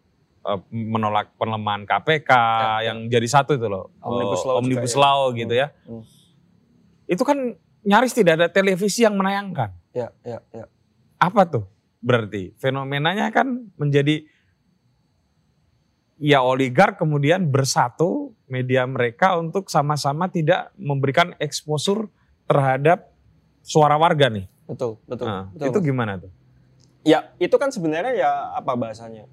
menolak pelemahan KPK Ya, yang jadi satu itu loh, Omnibus eh, Law juga Omnibus ya. Law gitu ya. Hmm. Itu kan nyaris tidak ada televisi yang menayangkan. Ya, ya, ya. Apa tuh berarti? Fenomenanya kan menjadi ya oligark kemudian bersatu media mereka untuk sama-sama tidak memberikan eksposur terhadap suara warga nih. Betul, betul. Nah, betul. itu gimana tuh? Ya, itu kan sebenarnya ya apa bahasanya?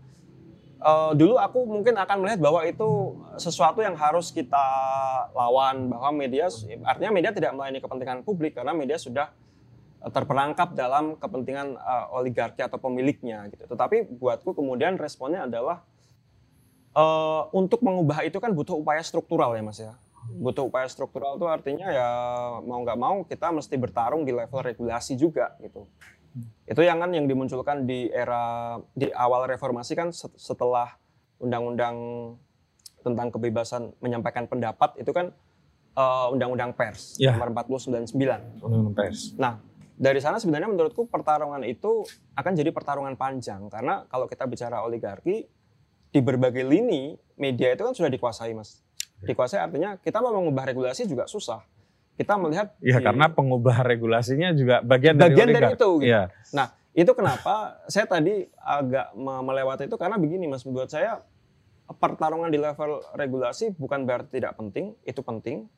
Eh, dulu aku mungkin akan melihat bahwa itu sesuatu yang harus kita lawan bahwa media artinya media tidak melayani kepentingan publik karena media sudah eh, terperangkap dalam kepentingan eh, oligarki atau pemiliknya gitu. Tetapi buatku kemudian responnya adalah eh, untuk mengubah itu kan butuh upaya struktural ya Mas ya. Butuh upaya struktural itu artinya ya mau nggak mau kita mesti bertarung di level regulasi juga gitu itu yang kan yang dimunculkan di era di awal reformasi kan set- setelah undang-undang tentang kebebasan menyampaikan pendapat itu kan eh, undang-undang pers Ya. nomor 499. Undang-undang pers. Nah, dari sana sebenarnya menurutku pertarungan itu akan jadi pertarungan panjang karena kalau kita bicara oligarki di berbagai lini media itu kan sudah dikuasai, Mas. Dikuasai artinya kita mau mengubah regulasi juga susah. Kita melihat Ya di- karena pengubah regulasinya juga bagian dari Bagian dari oligark. itu, gitu. Iya. Nah, itu kenapa saya tadi agak me- melewati itu karena begini Mas, buat saya pertarungan di level regulasi bukan berarti tidak penting, itu penting.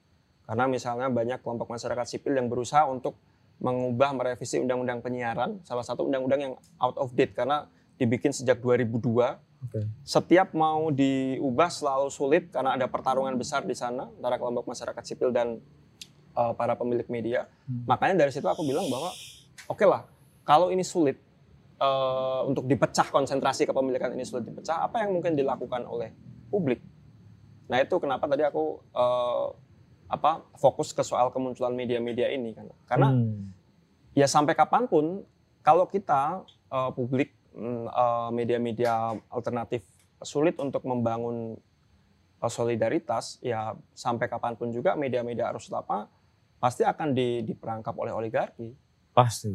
Karena misalnya banyak kelompok masyarakat sipil yang berusaha untuk mengubah merevisi undang-undang penyiaran, salah satu undang-undang yang out of date karena dibikin sejak 2002. Oke. Setiap mau diubah selalu sulit karena ada pertarungan besar di sana antara kelompok masyarakat sipil dan uh, para pemilik media. Hmm. Makanya dari situ aku bilang bahwa oke lah, kalau ini sulit uh, untuk dipecah konsentrasi kepemilikan ini sulit dipecah, apa yang mungkin dilakukan oleh publik? Nah itu kenapa tadi aku uh, apa fokus ke soal kemunculan media-media ini kan? Karena Hmm. ya sampai kapan pun kalau kita uh, publik mm, uh, media-media alternatif sulit untuk membangun solidaritas ya sampai kapan pun juga media-media arus lapa pasti akan di, diperangkap oleh oligarki. Pasti.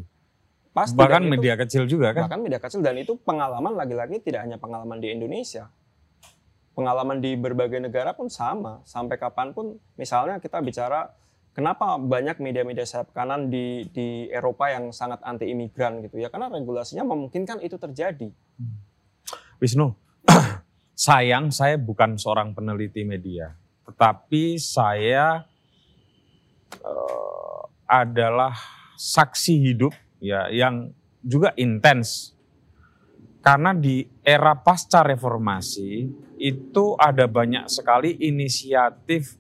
pasti Bahkan itu- media kecil juga kan. bahkan media kecil dan itu pengalaman lagi-lagi tidak hanya pengalaman di Indonesia. Pengalaman di berbagai negara pun sama. Sampai kapan pun misalnya kita bicara kenapa banyak media-media sayap kanan di di Eropa yang sangat anti imigran gitu ya? Karena regulasinya memungkinkan itu terjadi. Wisnu, sayang saya bukan seorang peneliti media, tetapi saya eh, adalah saksi hidup ya yang juga intens. Karena di era pasca reformasi itu ada banyak sekali inisiatif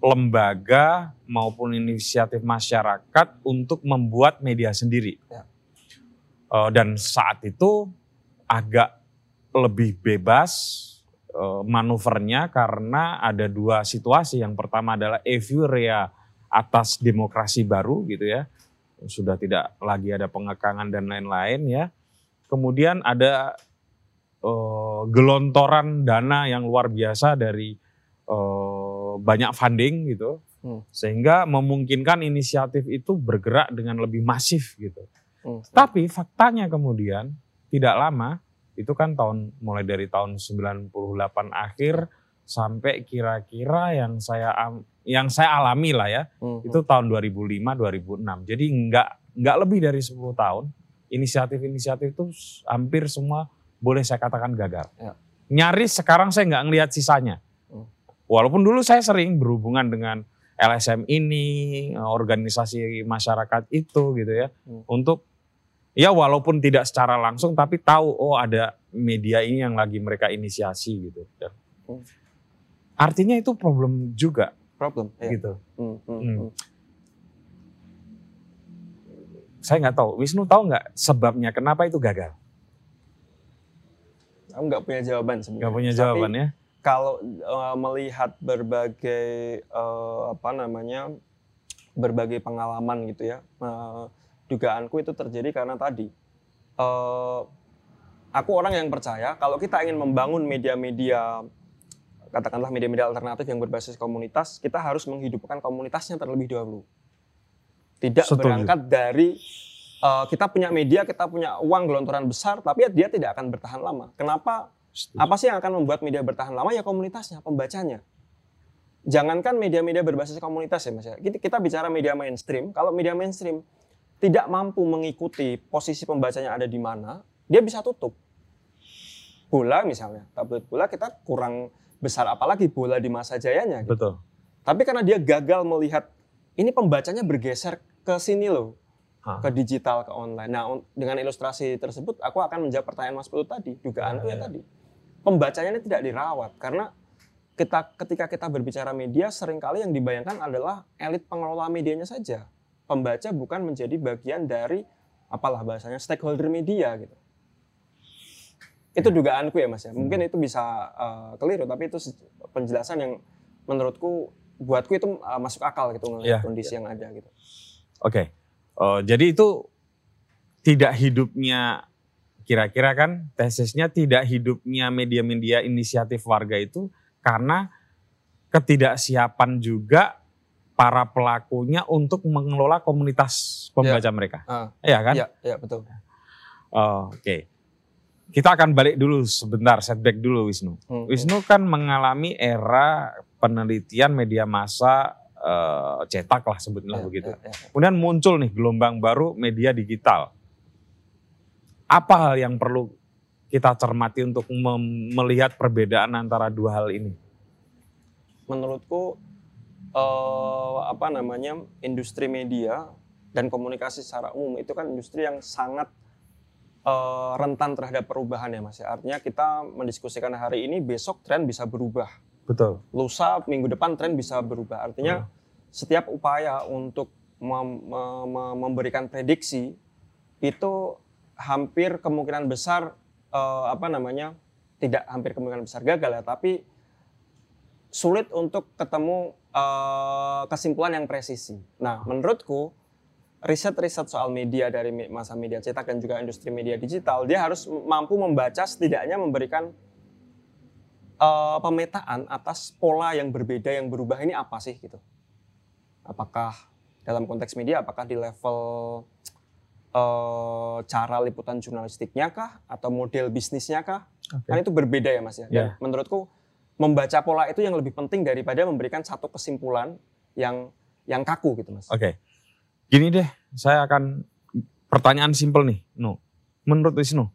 lembaga maupun inisiatif masyarakat untuk membuat media sendiri. Ya. Eh, dan saat itu agak lebih bebas eh, manuvernya karena ada dua situasi. Yang pertama adalah euforia atas demokrasi baru gitu ya. Sudah tidak lagi ada pengekangan dan lain-lain ya. Kemudian ada eh, gelontoran dana yang luar biasa dari eh, banyak funding gitu. Hmm. Sehingga memungkinkan inisiatif itu bergerak dengan lebih masif gitu. Hmm. Tapi faktanya kemudian tidak lama itu kan tahun mulai dari tahun 98 akhir sampai kira-kira yang saya yang saya alami lah ya Hmm. itu tahun 2005 2006. Jadi nggak nggak lebih dari 10 tahun inisiatif-inisiatif itu hampir semua boleh saya katakan gagal. Ya. Nyaris sekarang saya nggak ngelihat sisanya. Hmm. Walaupun dulu saya sering berhubungan dengan LSM ini, organisasi masyarakat itu gitu ya, Hmm. untuk ya walaupun tidak secara langsung tapi tahu oh ada media ini yang lagi mereka inisiasi gitu. Hmm. Artinya itu problem juga Problem. Iya. gitu. Hmm, hmm, Hmm. hmm. Saya nggak tahu, Wisnu tahu nggak sebabnya kenapa itu gagal? Aku nggak punya jawaban sebenarnya. Nggak punya Tapi jawaban ya? Kalau eh, melihat berbagai eh, apa namanya berbagai pengalaman gitu ya, eh, dugaanku itu terjadi karena tadi eh, aku orang yang percaya kalau kita ingin membangun media-media katakanlah media-media alternatif yang berbasis komunitas, kita harus menghidupkan komunitasnya terlebih dahulu. Tidak Setuju. berangkat dari eh, kita punya media, kita punya uang gelontoran besar, tapi dia tidak akan bertahan lama. Kenapa apa sih yang akan membuat media bertahan lama? Ya komunitasnya, pembacanya. Jangankan media-media berbasis komunitas ya mas ya. Kita, kita bicara media mainstream. Kalau media mainstream tidak mampu mengikuti posisi pembacanya ada di mana, dia bisa tutup. Bola misalnya, tabloid bola kita kurang besar apalagi bola di masa jayanya. gitu. Betul. Tapi karena dia gagal melihat ini pembacanya bergeser ke sini loh, Hah. ke digital, ke online. Nah, dengan ilustrasi tersebut, aku akan menjawab pertanyaan Mas Putu tadi, dugaanku Ya, ya ya. tadi. Pembacanya ini tidak dirawat karena kita ketika kita berbicara media, sering kali yang dibayangkan adalah elit pengelola medianya saja. Pembaca bukan menjadi bagian dari apalah bahasanya stakeholder media gitu. Itu dugaanku ya Mas ya. Mungkin itu bisa eh, keliru, tapi itu penjelasan yang menurutku buatku itu eh, masuk akal gitu ngelihat Ya, kondisi yang ada gitu. Oke. Oh, jadi itu tidak hidupnya kira-kira kan tesisnya tidak hidupnya media-media inisiatif warga itu karena ketidaksiapan juga para pelakunya untuk mengelola komunitas pembaca mereka. Ah, Iya kan? Iya, iya betul. Oh, Oke. Kita akan balik dulu sebentar, setback dulu Wisnu. Hmm, Wisnu kan mengalami era penelitian media massa eh, cetak lah sebutlah Iya, begitu. iya, iya. Kemudian muncul nih gelombang baru media digital. Apa hal yang perlu kita cermati untuk melihat perbedaan antara dua hal ini? Menurutku eh, apa namanya industri media dan komunikasi secara umum itu kan industri yang sangat eh, rentan terhadap perubahan ya mas. ya. Artinya kita mendiskusikan hari ini, besok tren bisa berubah. Betul. lusa minggu depan tren bisa berubah. Artinya setiap upaya untuk mem- me- me- memberikan prediksi itu hampir kemungkinan besar eh, apa namanya tidak hampir kemungkinan besar gagal ya, tapi sulit untuk ketemu eh, kesimpulan yang presisi. Nah, menurutku riset-riset soal media dari masa media cetak dan juga industri media digital, dia harus mampu membaca setidaknya memberikan eh, pemetaan atas pola yang berbeda yang berubah ini apa sih gitu. Apakah dalam konteks media apakah di level eh, cara liputan jurnalistiknya kah atau model bisnisnya kah? Kan itu berbeda ya Mas ya. Dan Ya. menurutku membaca pola itu yang lebih penting daripada memberikan satu kesimpulan yang yang kaku gitu Mas. Oke. Gini deh, saya akan pertanyaan simpel nih, No. Menurut Wisnu,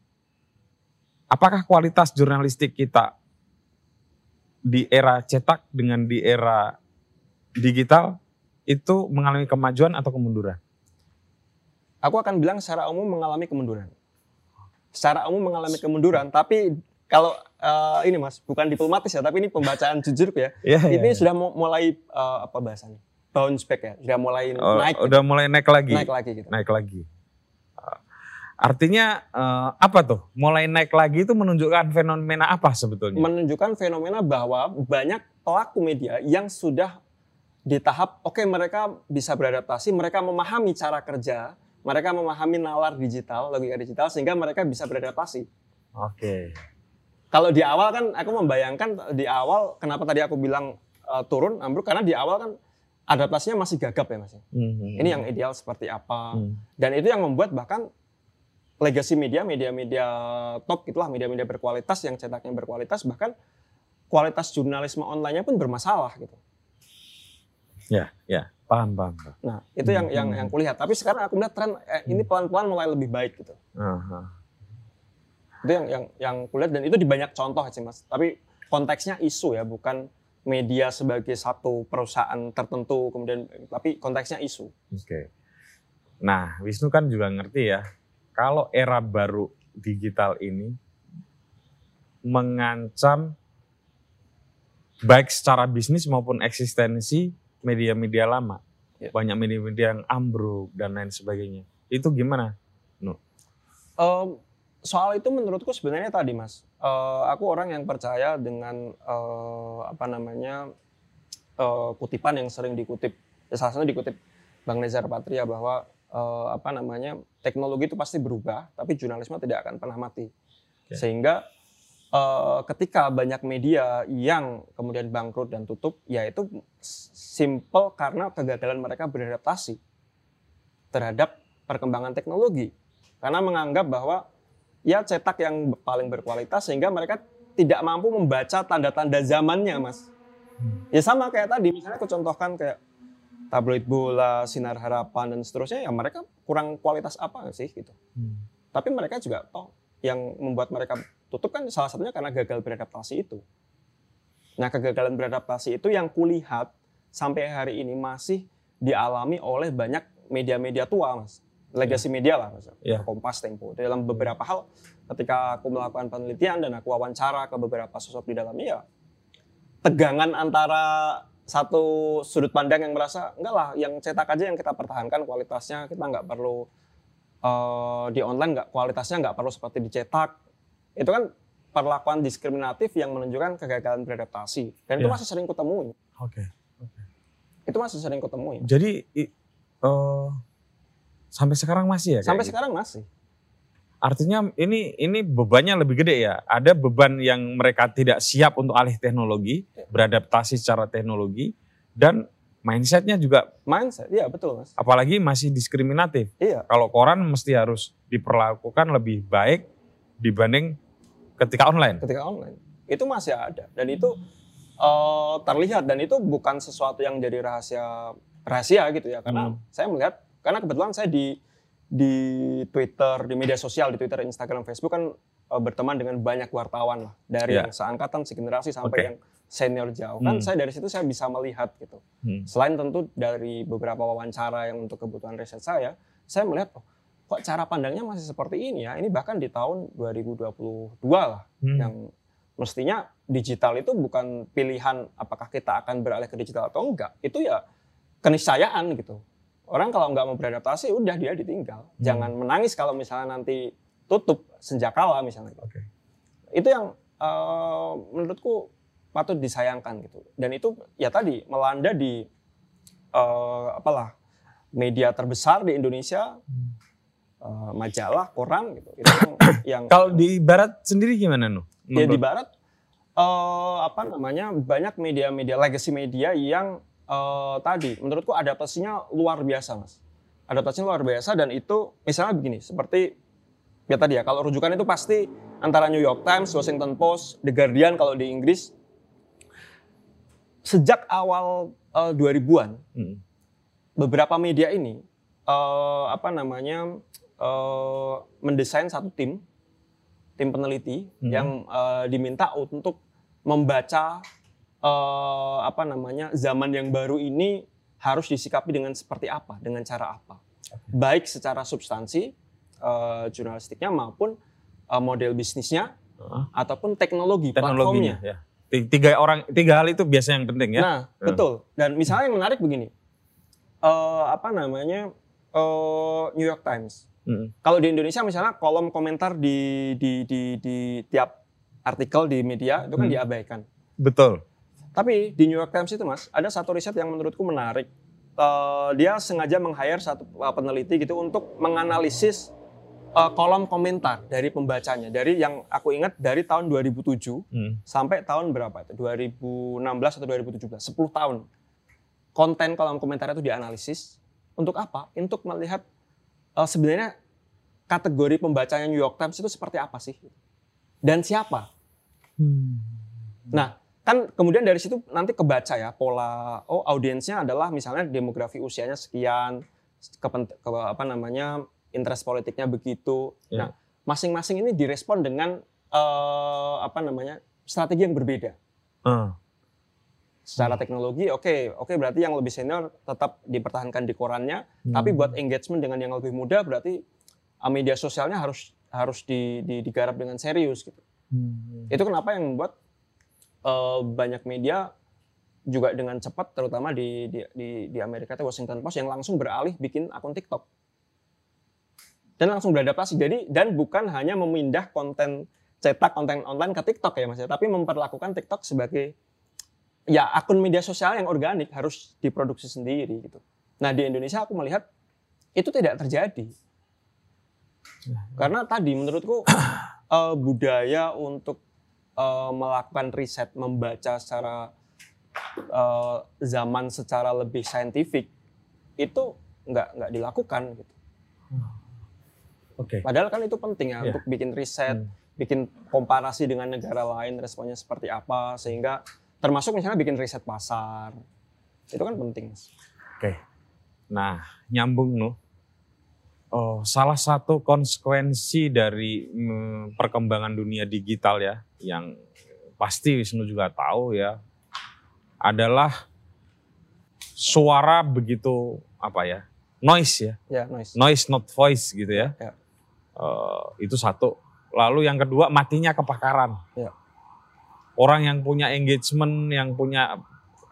apakah kualitas jurnalistik kita di era cetak dengan di era digital itu mengalami kemajuan atau kemunduran? Aku akan bilang secara umum mengalami kemunduran. Secara umum mengalami kemunduran, tapi kalau eh, ini Mas, bukan diplomatis ya, tapi ini pembacaan jujur ya. Iya, ini sudah mu- mulai eh, apa bahasanya? Bounce back ya, sudah mulai Oh, naik, udah mulai naik lagi. naik lagi gitu. Naik lagi. Uh, Artinya uh, apa tuh? Mulai naik lagi itu menunjukkan fenomena apa sebetulnya? Menunjukkan fenomena bahwa banyak pelaku media yang sudah di tahap oke mereka bisa beradaptasi, mereka memahami cara kerja, mereka memahami nalar digital, logika digital sehingga mereka bisa beradaptasi. Oke. Kalau di awal kan aku membayangkan di awal kenapa tadi aku bilang eh, turun ambruk karena di awal kan adaptasinya masih gagap ya mas. Mhm. Ini yang ideal seperti apa Hmm. dan itu yang membuat bahkan legacy media, media-media top itulah media-media berkualitas yang cetaknya berkualitas bahkan kualitas jurnalisme online-nya pun bermasalah gitu. Ya, ya, paham, paham. paham. Nah itu yang yang Hmm. yang kulihat. Tapi sekarang aku melihat tren eh, ini pelan-pelan mulai lebih baik gitu. Aha. Itu yang yang yang kulihat dan itu di banyak contoh sih mas. Tapi konteksnya isu ya bukan media sebagai satu perusahaan tertentu kemudian tapi konteksnya isu. Oke. Nah, Wisnu kan juga ngerti ya, kalau era baru digital ini mengancam baik secara bisnis maupun eksistensi media-media lama. Ya. Banyak media-media yang ambruk dan lain sebagainya. Itu gimana? Um, soal itu menurutku sebenarnya tadi mas, uh, aku orang yang percaya dengan uh, apa namanya uh, kutipan yang sering dikutip, ya salah satu dikutip Bang Nezar Patria bahwa uh, apa namanya teknologi itu pasti berubah, tapi jurnalisme tidak akan pernah mati. Oke. Sehingga uh, ketika banyak media yang kemudian bangkrut dan tutup, ya itu simple karena kegagalan mereka beradaptasi terhadap perkembangan teknologi. Karena menganggap bahwa ya cetak yang paling berkualitas sehingga mereka tidak mampu membaca tanda-tanda zamannya, Mas. Ya sama kayak tadi, misalnya aku contohkan kayak tabloid bola, sinar harapan dan seterusnya, ya mereka kurang kualitas apa sih gitu. Tapi mereka juga toh yang membuat mereka tutup kan salah satunya karena gagal beradaptasi itu. Nah kegagalan beradaptasi itu yang kulihat sampai hari ini masih dialami oleh banyak media-media tua, mas. Legacy media lah, mas. Iya. Kompas, Tempo. Dalam beberapa hal, ketika aku melakukan penelitian dan aku wawancara ke beberapa sosok di dalamnya, ya tegangan antara satu sudut pandang yang merasa enggak lah, yang cetak aja yang kita pertahankan kualitasnya, kita nggak perlu eh, di online nggak kualitasnya nggak perlu seperti dicetak. Itu kan perlakuan diskriminatif yang menunjukkan kegagalan beradaptasi dan itu Ya. masih sering kutemui. Oke. Itu masih sering kutemui. Jadi i- eh, sampai sekarang masih ya? Sampai gitu? sekarang masih. Artinya ini ini bebannya lebih gede ya. Ada beban yang mereka tidak siap untuk alih teknologi, beradaptasi secara teknologi, dan mindsetnya juga Mindset, iya betul mas. apalagi masih diskriminatif. Iya, Kalau koran mesti harus diperlakukan lebih baik dibanding ketika online. ketika online itu masih ada dan itu eh, terlihat dan itu bukan sesuatu yang jadi rahasia rahasia gitu ya karena Hmm. saya melihat karena kebetulan saya di di Twitter di media sosial di Twitter Instagram Facebook kan eh, berteman dengan banyak wartawan lah dari Iya. yang seangkatan segenerasi sampai Oke. yang senior jauh kan Hmm. saya dari situ saya bisa melihat gitu Hmm. selain tentu dari beberapa wawancara yang untuk kebutuhan riset saya, saya melihat oh, kok cara pandangnya masih seperti ini ya. Ini bahkan di tahun 2022 lah Hmm. yang mestinya digital itu bukan pilihan apakah kita akan beralih ke digital atau enggak. Itu ya keniscayaan gitu. Orang kalau nggak mau beradaptasi udah dia ditinggal. Hmm. Jangan menangis kalau misalnya nanti tutup senjakala misalnya. Oke. Itu yang eh, menurutku patut disayangkan gitu. Dan itu ya tadi melanda di eh, apalah media terbesar di Indonesia, eh, majalah, koran gitu. Itu yang, yang Kalau di barat sendiri gimana nu? ya di barat eh, apa namanya banyak media-media legacy media yang eh, tadi menurutku adaptasinya luar biasa mas adaptasinya luar biasa dan itu misalnya begini seperti ya tadi ya kalau rujukan itu pasti antara New York Times, Washington Post, The Guardian kalau di Inggris sejak awal eh, 2000-an Hmm. beberapa media ini eh, apa namanya eh, mendesain satu tim tim peneliti Hmm. yang eh, diminta untuk membaca eh, apa namanya zaman yang baru ini harus disikapi dengan seperti apa dengan cara apa baik secara substansi eh, jurnalistiknya maupun eh, model bisnisnya Heeh. ataupun teknologi, teknologinya platformnya ya. Ti- Tiga orang tiga hal itu biasa yang penting ya. Nah, Ya. betul. Dan misalnya yang menarik begini, eh, apa namanya eh, New York Times. Hmm. Kalau di Indonesia misalnya kolom komentar di di di, di tiap artikel di media itu kan Hmm. diabaikan. Betul. Tapi di New York Times itu mas, ada satu riset yang menurutku menarik. Eh, dia sengaja meng-hire satu eh, peneliti gitu untuk menganalisis eh, kolom komentar dari pembacanya. Dari yang aku ingat dari tahun 2007 Hmm. sampai tahun berapa itu? 2016 atau 2017, 10 tahun. Konten kolom komentar itu dianalisis untuk apa? Untuk melihat eh, sebenarnya kategori pembacanya New York Times itu seperti apa sih? Dan siapa? Nah, kan kemudian dari situ nanti kebaca ya pola oh audiensnya adalah misalnya demografi usianya sekian, kepent- ke, apa namanya interest politiknya begitu. Ya. Nah, masing-masing ini direspon dengan eh, apa namanya strategi yang berbeda. Ah. Secara teknologi, oke, oke berarti yang lebih senior tetap dipertahankan di korannya, Hmm. tapi buat engagement dengan yang lebih muda berarti uh, media sosialnya harus harus di, di- digarap dengan serius gitu. Hmm. Itu kenapa yang membuat uh, banyak media juga dengan cepat, terutama di di di, di Amerika itu Washington Post yang langsung beralih bikin akun TikTok dan langsung beradaptasi. Jadi dan bukan hanya memindah konten cetak konten online ke TikTok ya mas ya, tapi memperlakukan TikTok sebagai ya akun media sosial yang organik harus diproduksi sendiri gitu. Nah di Indonesia aku melihat itu tidak terjadi karena tadi menurutku eh, budaya untuk eh, melakukan riset membaca secara eh, zaman secara lebih saintifik itu nggak nggak dilakukan gitu. Oke. Padahal kan itu penting ya Iya. untuk bikin riset, Hmm. bikin komparasi dengan negara lain responnya seperti apa sehingga termasuk misalnya bikin riset pasar itu kan penting. Oke. Nah, nyambung loh. Oh, salah satu konsekuensi dari mm, perkembangan dunia digital ya, yang pasti Wisnu juga tahu ya, adalah suara begitu apa ya, noise ya, Ya noise. noise not voice gitu ya. Ya. Eh, itu satu. Lalu yang kedua matinya kepakaran. Ya. Orang yang punya engagement, yang punya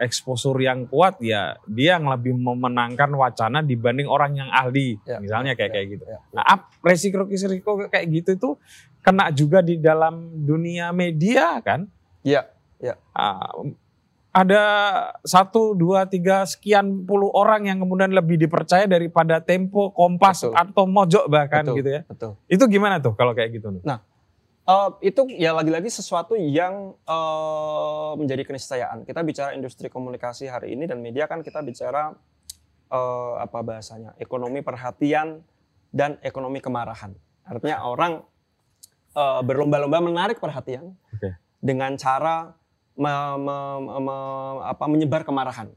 exposure yang kuat ya dia yang lebih memenangkan wacana dibanding orang yang ahli. Ya. Misalnya kayak Ya. kayak gitu. Ya. Nah, ap- resiko-resiko kayak gitu itu kena juga di dalam dunia media kan? Ya. Ah, ada satu, dua, tiga, sekian puluh orang yang kemudian lebih dipercaya daripada Tempo, Kompas, Betul. atau Mojok bahkan Betul. gitu ya. Betul. Itu gimana tuh kalau kayak gitu? Nuh? Eh, itu ya lagi-lagi sesuatu yang eh, menjadi keniscayaan. Kita bicara industri komunikasi hari ini dan media kan kita bicara eh, apa bahasanya ekonomi perhatian dan ekonomi kemarahan. Artinya orang eh, berlomba-lomba menarik perhatian Oke. dengan cara me- me- me- apa, menyebar kemarahan.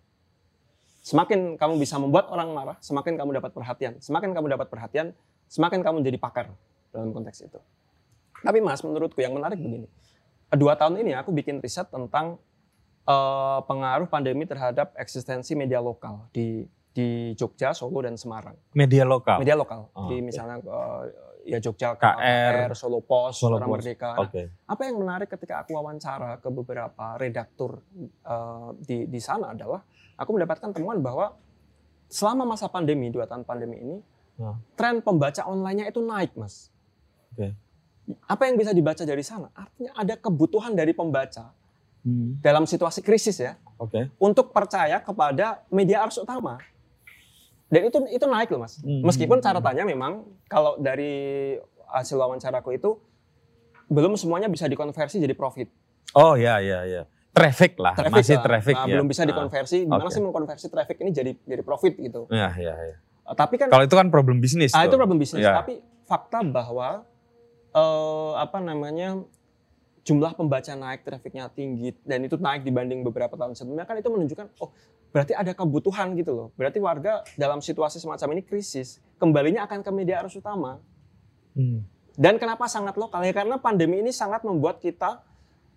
Semakin kamu bisa membuat orang marah, semakin kamu dapat perhatian. Semakin kamu dapat perhatian, semakin kamu jadi pakar dalam konteks itu. Tapi mas, menurutku yang menarik begini. Dua tahun ini aku bikin riset tentang eh, pengaruh pandemi terhadap eksistensi media lokal di di Jogja, Solo, dan Semarang. Media lokal. Media lokal Oh, di misalnya eh, ya Jogja, KR, Solo Pos, Solo Pos. Merdeka. Nah, Oke. apa yang menarik ketika aku wawancara ke beberapa redaktur eh, di di sana adalah aku mendapatkan temuan bahwa selama masa pandemi dua tahun pandemi ini Hmm. tren pembaca online-nya itu naik mas. Oke. Apa yang bisa dibaca dari sana? Artinya ada kebutuhan dari pembaca Hmm. dalam situasi krisis ya Oke. untuk percaya kepada media arus utama. Dan itu itu naik loh mas. Hmm. Meskipun catatannya memang kalau dari hasil wawancaraku itu belum semuanya bisa dikonversi jadi profit. Oh ya ya ya. Traffic lah, Traffic masih lah. traffic Nah, ya. belum bisa Ah. dikonversi. Gimana Oke. sih mengkonversi traffic ini jadi jadi profit gitu. Ya ya ya. Tapi kan Kalau itu kan problem bisnis. ah, itu problem bisnis. Ya. Tapi fakta bahwa eh, apa namanya jumlah pembaca naik, trafficnya tinggi, dan itu naik dibanding beberapa tahun sebelumnya kan itu menunjukkan oh berarti ada kebutuhan gitu loh. Berarti warga dalam situasi semacam ini krisis kembalinya akan ke media arus utama. Hmm. Dan kenapa sangat lokal ya karena pandemi ini sangat membuat kita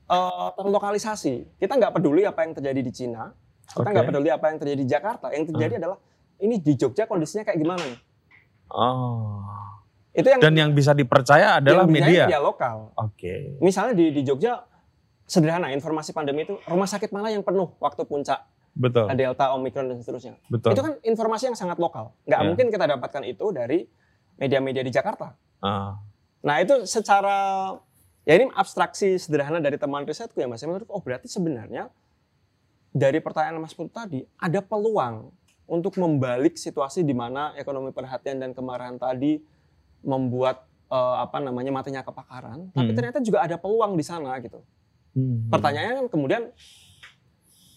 eh, terlokalisasi. Kita nggak peduli apa yang terjadi di Cina, kita Oke. nggak peduli apa yang terjadi di Jakarta. Yang terjadi adalah ini di Jogja kondisinya kayak gimana nih? Oh. Itu yang Dan yang bisa dipercaya adalah yang media. media lokal. Oke. Misalnya di, di Jogja sederhana informasi pandemi itu rumah sakit mana yang penuh waktu puncak Betul. Delta, Omikron dan seterusnya. Betul. Itu kan informasi yang sangat lokal. Nggak Ya. mungkin kita dapatkan itu dari media-media di Jakarta. Ah. Nah itu secara ya ini abstraksi sederhana dari teman risetku ya mas. Menurut oh berarti sebenarnya dari pertanyaan Mas Put tadi ada peluang untuk membalik situasi di mana ekonomi perhatian dan kemarahan tadi membuat eh, apa namanya matinya kepakaran. Tapi Hmm. ternyata juga ada peluang di sana gitu. Hmm. Pertanyaannya kan kemudian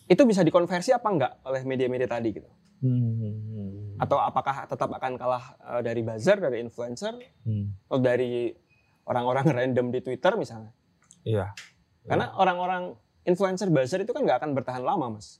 itu bisa dikonversi apa enggak oleh media-media tadi gitu? Hmm. Atau apakah tetap akan kalah eh, dari buzzer, dari influencer, Hmm. atau dari orang-orang random di Twitter misalnya? Iya. Karena orang-orang influencer buzzer itu kan nggak akan bertahan lama, mas.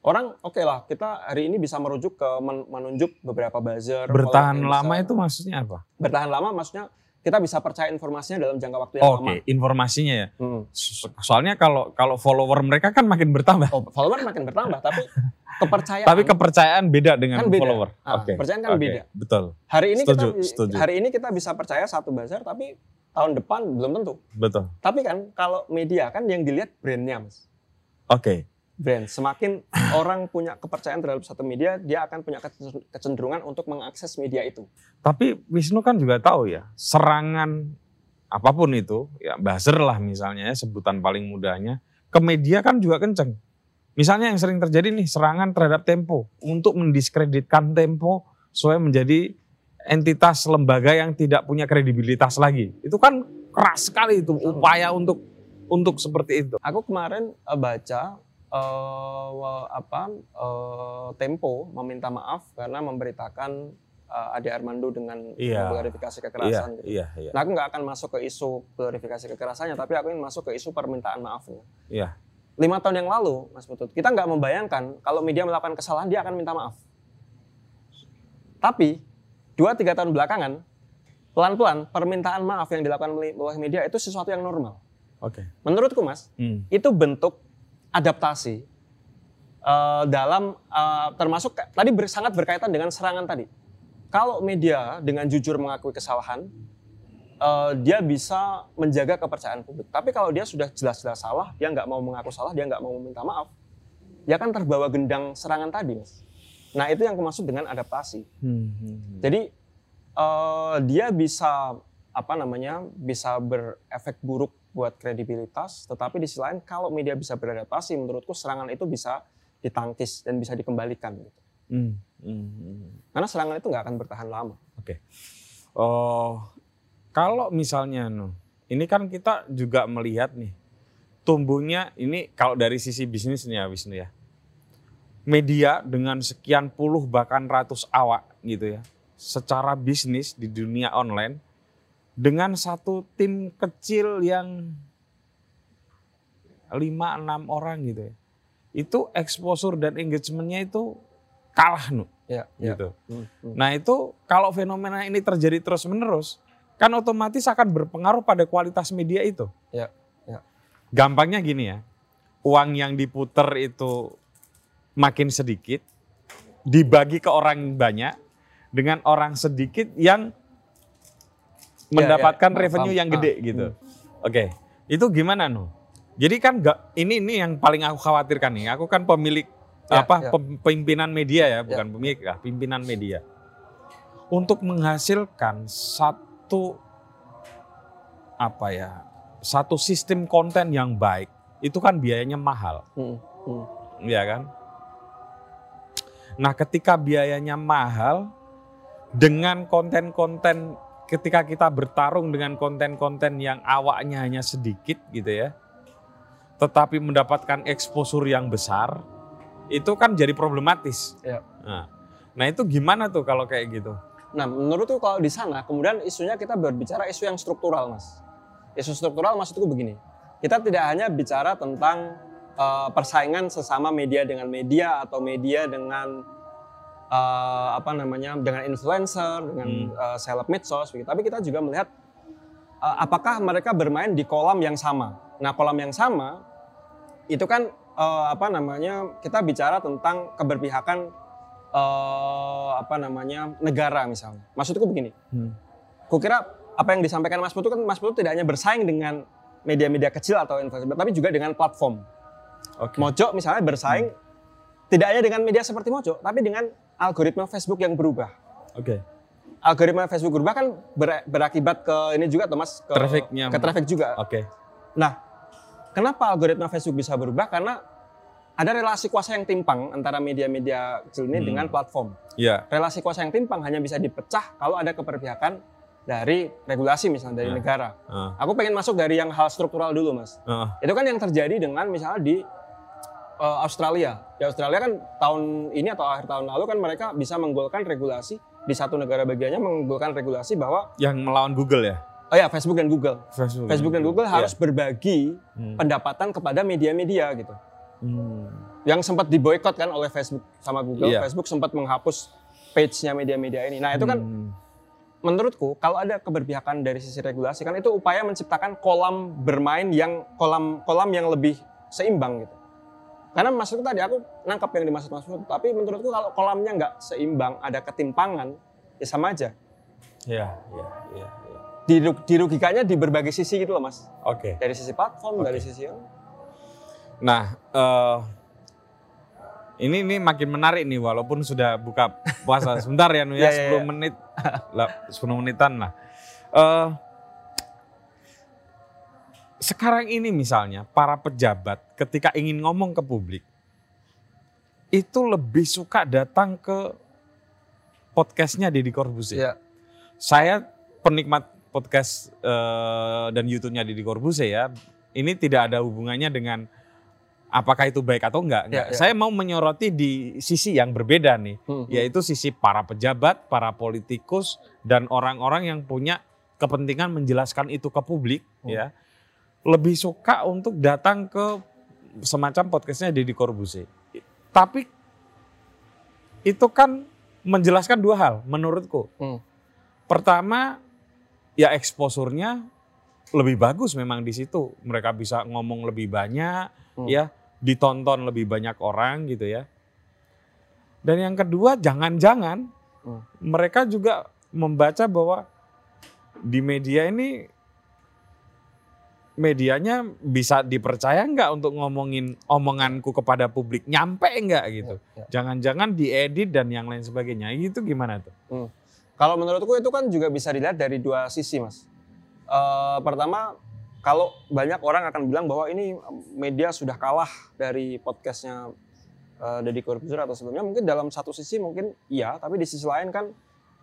Orang oke lah, kita hari ini bisa merujuk ke men- menunjuk beberapa buzzer. Bertahan lama itu maksudnya apa? bertahan lama maksudnya kita bisa percaya informasinya dalam jangka waktu yang Oke, lama. informasinya ya. Hmm. So- Soalnya kalau kalau follower mereka kan makin bertambah. Oh, follower makin bertambah, tapi kepercayaan. Tapi kepercayaan beda dengan Kan beda. follower. Ah, Oke. kepercayaan kan oke, beda. Betul. hari ini Setuju, kita setuju. hari ini kita bisa percaya satu bazar, tapi tahun depan belum tentu. Betul. Tapi kan kalau media kan yang dilihat brandnya, mas. Oke. Brand. Semakin orang punya kepercayaan terhadap satu media, dia akan punya kece- kecenderungan untuk mengakses media itu. Tapi Wisnu kan juga tahu ya, serangan apa pun itu, ya buzzer lah misalnya ya, sebutan paling mudahnya, ke media kan juga kenceng. Misalnya yang sering terjadi nih, serangan terhadap Tempo. Untuk mendiskreditkan Tempo supaya menjadi entitas lembaga yang tidak punya kredibilitas lagi. Itu kan keras sekali itu upaya untuk untuk seperti itu. Aku kemarin eh, baca wa- apa eh, Tempo meminta maaf karena memberitakan eh, Ade Armando dengan Iya. glorifikasi kekerasan. gitu. iya, iya. Nah, aku nggak akan masuk ke isu glorifikasi kekerasannya, tapi aku ingin masuk ke isu permintaan maafnya. Iya. Lima tahun yang lalu, Mas Putut, kita nggak membayangkan kalau media melakukan kesalahan dia akan minta maaf. Tapi dua tiga tahun belakangan, pelan-pelan permintaan maaf yang dilakukan oleh media itu sesuatu yang normal. Oke. Menurutku, Mas, Hmm. itu bentuk adaptasi eh, dalam eh, termasuk tadi ber- sangat berkaitan dengan serangan tadi. Kalau media dengan jujur mengakui kesalahan, eh, dia bisa menjaga kepercayaan publik. Tapi kalau dia sudah jelas-jelas salah, dia nggak mau mengaku salah, dia nggak mau meminta maaf, dia kan terbawa gendang serangan tadi, mas. Nah itu yang maksud dengan adaptasi. Hmm, hmm, hmm. Jadi eh, dia bisa apa namanya bisa berefek buruk buat kredibilitas, tetapi di sisi lain kalau media bisa beradaptasi, menurutku serangan itu bisa ditangkis dan bisa dikembalikan. gitu. Hmm, hmm, hmm. Karena serangan itu nggak akan bertahan lama. Oh, kalau misalnya no, ini kan kita juga melihat nih tumbuhnya ini kalau dari sisi bisnis nih ya Wisnu ya. Media dengan sekian puluh bahkan ratus awak gitu ya. Secara bisnis di dunia online dengan satu tim kecil yang 5 6 orang gitu ya. Itu exposure dan engagementnya itu kalah nu Ya, gitu. Hmm, hmm. Nah itu kalau fenomena ini terjadi terus menerus, kan otomatis akan berpengaruh pada kualitas media itu. Ya, ya. Gampangnya gini ya, uang yang diputer itu makin sedikit, dibagi ke orang banyak, dengan orang sedikit yang Ya, mendapatkan ya, revenue yang gede Ah, gitu. Oke, itu gimana nu? Jadi kan gak, ini ini yang paling aku khawatirkan nih. Aku kan pemilik Ya, apa ya. pimpinan media ya, bukan pemilik ya, pimpinan media. Untuk menghasilkan satu apa ya, satu sistem konten yang baik, itu kan biayanya mahal, Hmm, hmm. ya kan? Nah, ketika biayanya mahal dengan konten-konten ketika kita bertarung dengan konten-konten yang awaknya hanya sedikit gitu ya. Tetapi mendapatkan exposure yang besar, itu kan jadi problematis. Ya. Nah, nah itu gimana tuh kalau kayak gitu? Nah, menurutku kalau di sana, kemudian isunya kita berbicara isu yang struktural, Mas. Isu struktural maksudku begini. Kita tidak hanya bicara tentang eh, persaingan sesama media dengan media atau media dengan eh, apa namanya dengan influencer, dengan Hmm. eh, seleb medsos, begitu. Tapi kita juga melihat eh, apakah mereka bermain di kolam yang sama. Nah, kolam yang sama itu kan eh, apa namanya kita bicara tentang keberpihakan eh, apa namanya negara misalnya. Maksudku begini, Hmm. kukira apa yang disampaikan Mas Putu kan Mas Putu tidak hanya bersaing dengan media-media kecil atau influencer, tapi juga dengan platform. Oke. Mojo misalnya bersaing tidak hanya dengan media seperti Mojo, tapi dengan algoritma Facebook yang berubah. Oke. Algoritma Facebook berubah kan ber- berakibat ke ini juga tuh Mas ke Trafficnya. ke traffic juga. Oke. Nah, kenapa algoritma Facebook bisa berubah? Karena ada relasi kuasa yang timpang antara media-media kecil ini Hmm. dengan platform. Ya. relasi kuasa yang timpang hanya bisa dipecah kalau ada keberpihakan dari regulasi misalnya dari Hmm. negara. Ah, Aku pengen masuk dari yang hal struktural dulu mas. ah, Itu kan yang terjadi dengan misalnya di uh, Australia. Di Australia kan tahun ini atau akhir tahun lalu kan mereka bisa menggolkan regulasi di satu negara bagiannya menggolkan regulasi bahwa yang melawan Google ya? oh ya Facebook dan Google. Facebook, Facebook dan Google harus berbagi Hmm. pendapatan kepada media-media gitu. Hmm. Yang sempat diboykot kan oleh Facebook sama Google. Iya. Facebook sempat menghapus page-nya media-media ini. Nah, itu kan Hmm. menurutku kalau ada keberpihakan dari sisi regulasi kan itu upaya menciptakan kolam bermain yang kolam kolam yang lebih seimbang gitu. Karena maksudku tadi aku nangkap yang dimaksud Mas tapi menurutku kalau kolamnya nggak seimbang, ada ketimpangan, ya sama aja. Iya, iya, iya. Ya. Diru- dirugikannya di berbagai sisi gitu loh Mas. Oke. Dari sisi platform, Oke. dari sisi Nah, eh, ini ini makin menarik nih walaupun sudah buka puasa sebentar ya Nu ya iya, 10 iya. menit lah 10 menitan lah. Eh, sekarang ini misalnya para pejabat ketika ingin ngomong ke publik itu lebih suka datang ke podcastnya Deddy Corbuzier. Iya. Saya penikmat podcast eh, dan YouTube-nya Deddy Corbuzier ya. Ini tidak ada hubungannya dengan apakah itu baik atau enggak. enggak. Ya, ya. Saya mau menyoroti di sisi yang berbeda nih, Hmm, hmm. yaitu sisi para pejabat, para politikus dan orang-orang yang punya kepentingan menjelaskan itu ke publik Hmm. ya. Lebih suka untuk datang ke semacam podcastnya Deddy Corbuzier. Tapi itu kan menjelaskan dua hal menurutku. Hmm. Pertama, ya eksposurnya lebih bagus memang di situ. Mereka bisa ngomong lebih banyak, Hmm. ya ditonton lebih banyak orang gitu ya. Dan yang kedua, jangan-jangan Hmm. mereka juga membaca bahwa di media ini medianya bisa dipercaya nggak untuk ngomongin omonganku kepada publik nyampe nggak gitu. Ya, ya. Jangan-jangan diedit dan yang lain sebagainya. Itu gimana tuh? Kalau menurutku itu kan juga bisa dilihat dari dua sisi, Mas. Eh, pertama, kalau banyak orang akan bilang bahwa ini media sudah kalah dari podcastnya eh, Deddy Corbuzier atau sebelumnya, mungkin dalam satu sisi mungkin iya, tapi di sisi lain kan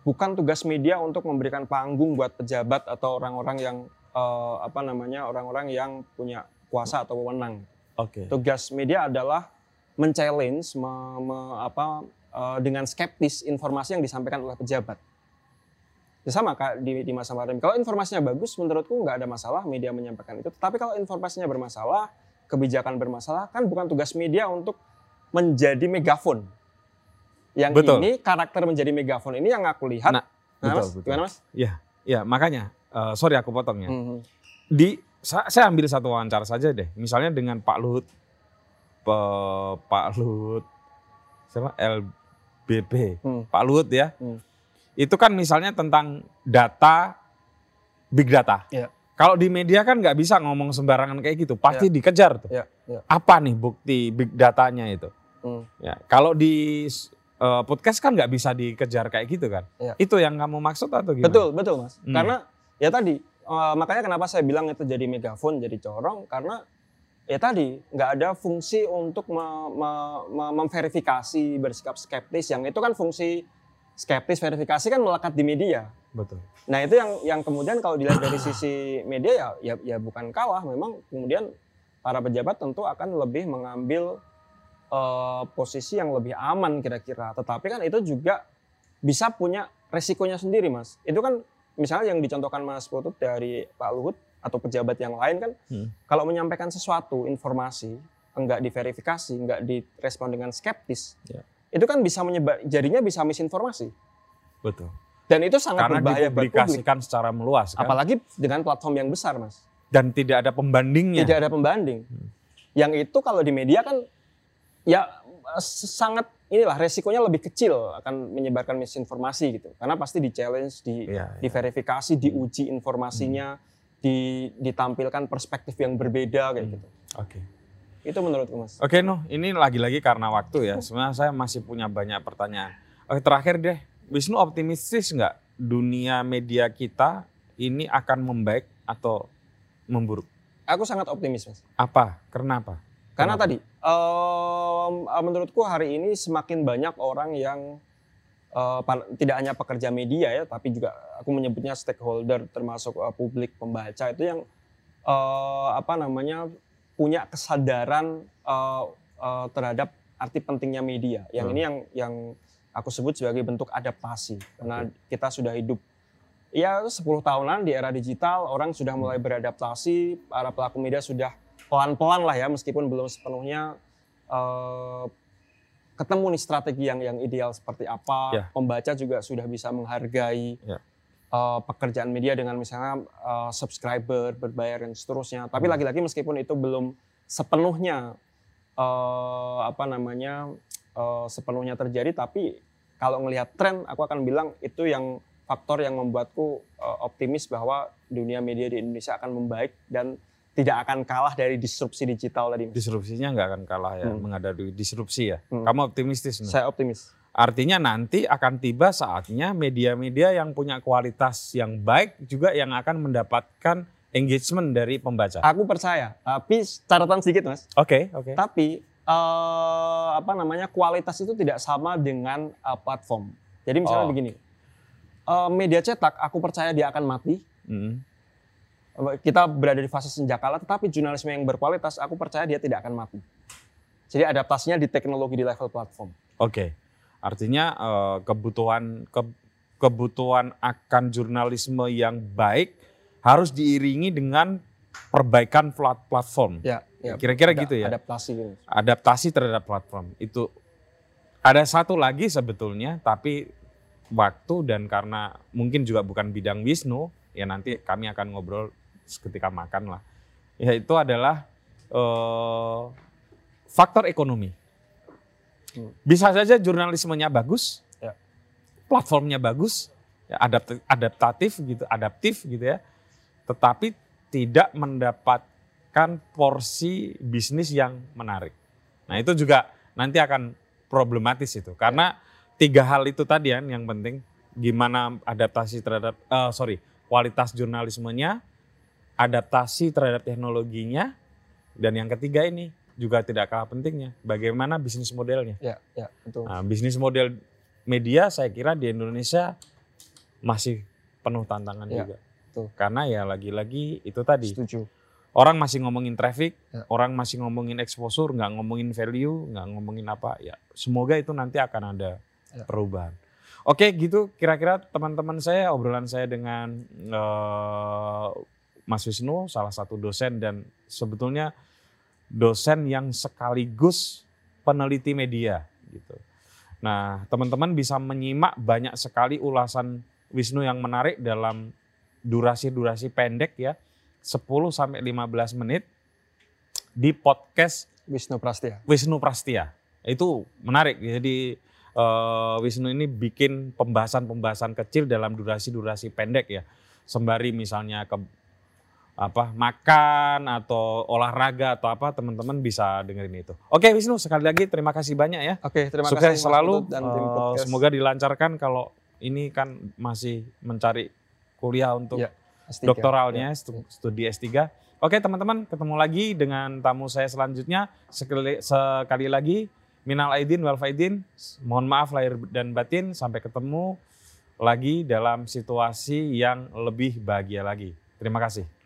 bukan tugas media untuk memberikan panggung buat pejabat atau orang-orang yang eh, apa namanya orang-orang yang punya kuasa atau wewenang. Oke. Tugas media adalah men-challenge me- me- apa, eh, dengan skeptis informasi yang disampaikan oleh pejabat. Ya sama kak di, di masa pandemi. Kalau informasinya bagus, menurutku nggak ada masalah media menyampaikan itu. Tapi kalau informasinya bermasalah, kebijakan bermasalah, kan bukan tugas media untuk menjadi megafon. Yang Betul. ini karakter menjadi megafon ini yang aku lihat. Nah, betul, mas, betul. gimana mas? Ya makanya, eh, sorry aku potongnya. Mhm. Di sa- saya ambil satu wawancara saja deh. Misalnya dengan Pak Luhut, Pe- Pak Luhut, siapa? LBP, Hmm. Pak Luhut ya. Hmm. Itu kan misalnya tentang data, big data. Iya. Kalau di media kan nggak bisa ngomong sembarangan kayak gitu, pasti dikejar tuh. Ya, ya. Apa nih bukti big datanya itu? Hmm. Ya, kalau di eh, podcast kan nggak bisa dikejar kayak gitu kan? Iya. Itu yang kamu maksud atau gimana? Betul, betul mas. Hmm. Karena ya tadi eh, makanya kenapa saya bilang itu jadi megafon, jadi corong karena ya tadi nggak ada fungsi untuk me- me- me- memverifikasi bersikap skeptis yang itu kan fungsi skeptis verifikasi kan melekat di media. Betul. Nah itu yang yang kemudian kalau dilihat dari sisi media ya ya, ya bukan kalah, memang kemudian para pejabat tentu akan lebih mengambil eh, posisi yang lebih aman kira-kira. Tetapi kan itu juga bisa punya resikonya sendiri mas. Itu kan misalnya yang dicontohkan Mas Putut dari Pak Luhut atau pejabat yang lain kan, Hmm. kalau menyampaikan sesuatu informasi enggak diverifikasi, enggak direspon dengan skeptis, Ya. itu kan bisa menyebar, jadinya bisa misinformasi. Betul. Dan itu sangat Karena berbahaya buat publik. secara meluas kan. Apalagi dengan platform yang besar, Mas. dan tidak ada pembandingnya. Tidak ada pembanding. Yang itu kalau di media kan ya eh, sangat inilah resikonya lebih kecil akan menyebarkan misinformasi gitu. Karena pasti di challenge, di Iya, iya. diverifikasi, diuji informasinya, di, ditampilkan perspektif yang berbeda kayak Hmm. gitu. Oke. Itu menurutku, Mas. Oke, Nuh, ini lagi-lagi karena waktu ya. Sebenarnya saya masih punya banyak pertanyaan. Oke, terakhir deh. Wisnu optimistis nggak dunia media kita ini akan membaik atau memburuk? Aku sangat optimis, Mas. Apa? Kenapa? Karena Kenapa? tadi eh, menurutku hari ini semakin banyak orang yang par- tidak hanya pekerja media ya, tapi juga aku menyebutnya stakeholder termasuk eh, publik pembaca itu yang eh, apa namanya punya kesadaran eh, eh, terhadap arti pentingnya media. Yang Hmm. ini yang yang aku sebut sebagai bentuk adaptasi karena kita sudah hidup ya 10 tahunan di era digital orang sudah mulai beradaptasi para pelaku media sudah pelan-pelan lah ya meskipun belum sepenuhnya eh, ketemu nih strategi yang yang ideal seperti apa Ya. pembaca juga sudah bisa menghargai Ya. uh, pekerjaan media dengan misalnya uh, subscriber berbayar dan seterusnya. Tapi Hmm. lagi-lagi meskipun itu belum sepenuhnya uh, apa namanya uh, sepenuhnya terjadi, tapi kalau ngelihat tren, aku akan bilang itu yang faktor yang membuatku uh, optimis bahwa dunia media di Indonesia akan membaik dan tidak akan kalah dari disrupsi digital tadi. Disrupsinya nggak akan kalah ya, Hmm. menghadapi disrupsi ya. Hmm. Kamu optimistis nih? Saya optimis. Artinya nanti akan tiba saatnya media-media yang punya kualitas yang baik juga yang akan mendapatkan engagement dari pembaca. Aku percaya, tapi catatan sedikit mas. Oke, oke. Tapi eh, apa namanya kualitas itu tidak sama dengan eh, platform. Jadi misalnya Oh. begini, eh, media cetak, aku percaya dia akan mati. Mm. Kita berada di fase senjakala, tetapi jurnalisme yang berkualitas, aku percaya dia tidak akan mati. Jadi adaptasinya di teknologi di level platform. Oke. Artinya eh, kebutuhan ke- kebutuhan akan jurnalisme yang baik harus diiringi dengan perbaikan plat- platform. Ya, Kira-kira ada gitu ya. Adaptasi gitu. Adaptasi terhadap platform itu ada satu lagi sebetulnya tapi waktu dan karena mungkin juga bukan bidang Wisnu ya nanti kami akan ngobrol ketika makan lah. Yaitu adalah eh, faktor ekonomi. Hmm. Bisa saja jurnalismenya bagus, Ya. platformnya bagus, ya, adapt- adaptatif gitu, adaptif gitu ya, tetapi tidak mendapatkan porsi bisnis yang menarik. Nah itu juga nanti akan problematis itu karena tiga hal itu tadi kan yang penting gimana adaptasi terhadap eh, sorry kualitas jurnalismenya, adaptasi terhadap teknologinya, dan yang ketiga ini juga tidak kalah pentingnya bagaimana bisnis modelnya. Ya, ya, betul. Nah, bisnis model media saya kira di Indonesia masih penuh tantangan Ya, juga. betul. Karena ya lagi-lagi itu tadi Setuju. orang masih ngomongin traffic, Ya. orang masih ngomongin exposure, nggak ngomongin value, nggak ngomongin apa. Ya semoga itu nanti akan ada Ya. perubahan. Oke gitu kira-kira teman-teman saya obrolan saya dengan eh, Mas Wisnu salah satu dosen dan sebetulnya dosen yang sekaligus peneliti media gitu. Nah, teman-teman bisa menyimak banyak sekali ulasan Wisnu yang menarik dalam durasi-durasi pendek ya. 10 sampai 15 menit di podcast Wisnu Prastia. Wisnu Prastia. Itu menarik. Jadi eh, Wisnu ini bikin pembahasan-pembahasan kecil dalam durasi-durasi pendek ya. Sembari misalnya ke apa makan atau olahraga atau apa teman-teman bisa dengerin itu. Oke Wisnu sekali lagi terima kasih banyak ya. Oke, terima Sukses kasih selalu. Dan tim podcast. semoga dilancarkan kalau ini kan masih mencari kuliah untuk Ya, S3. doktoralnya, Ya. stu- studi S3. Oke teman-teman, ketemu lagi dengan tamu saya selanjutnya. Sekali, sekali lagi, minal aidin wal faidin. Mohon maaf lahir dan batin. Sampai ketemu lagi dalam situasi yang lebih bahagia lagi. Terima kasih.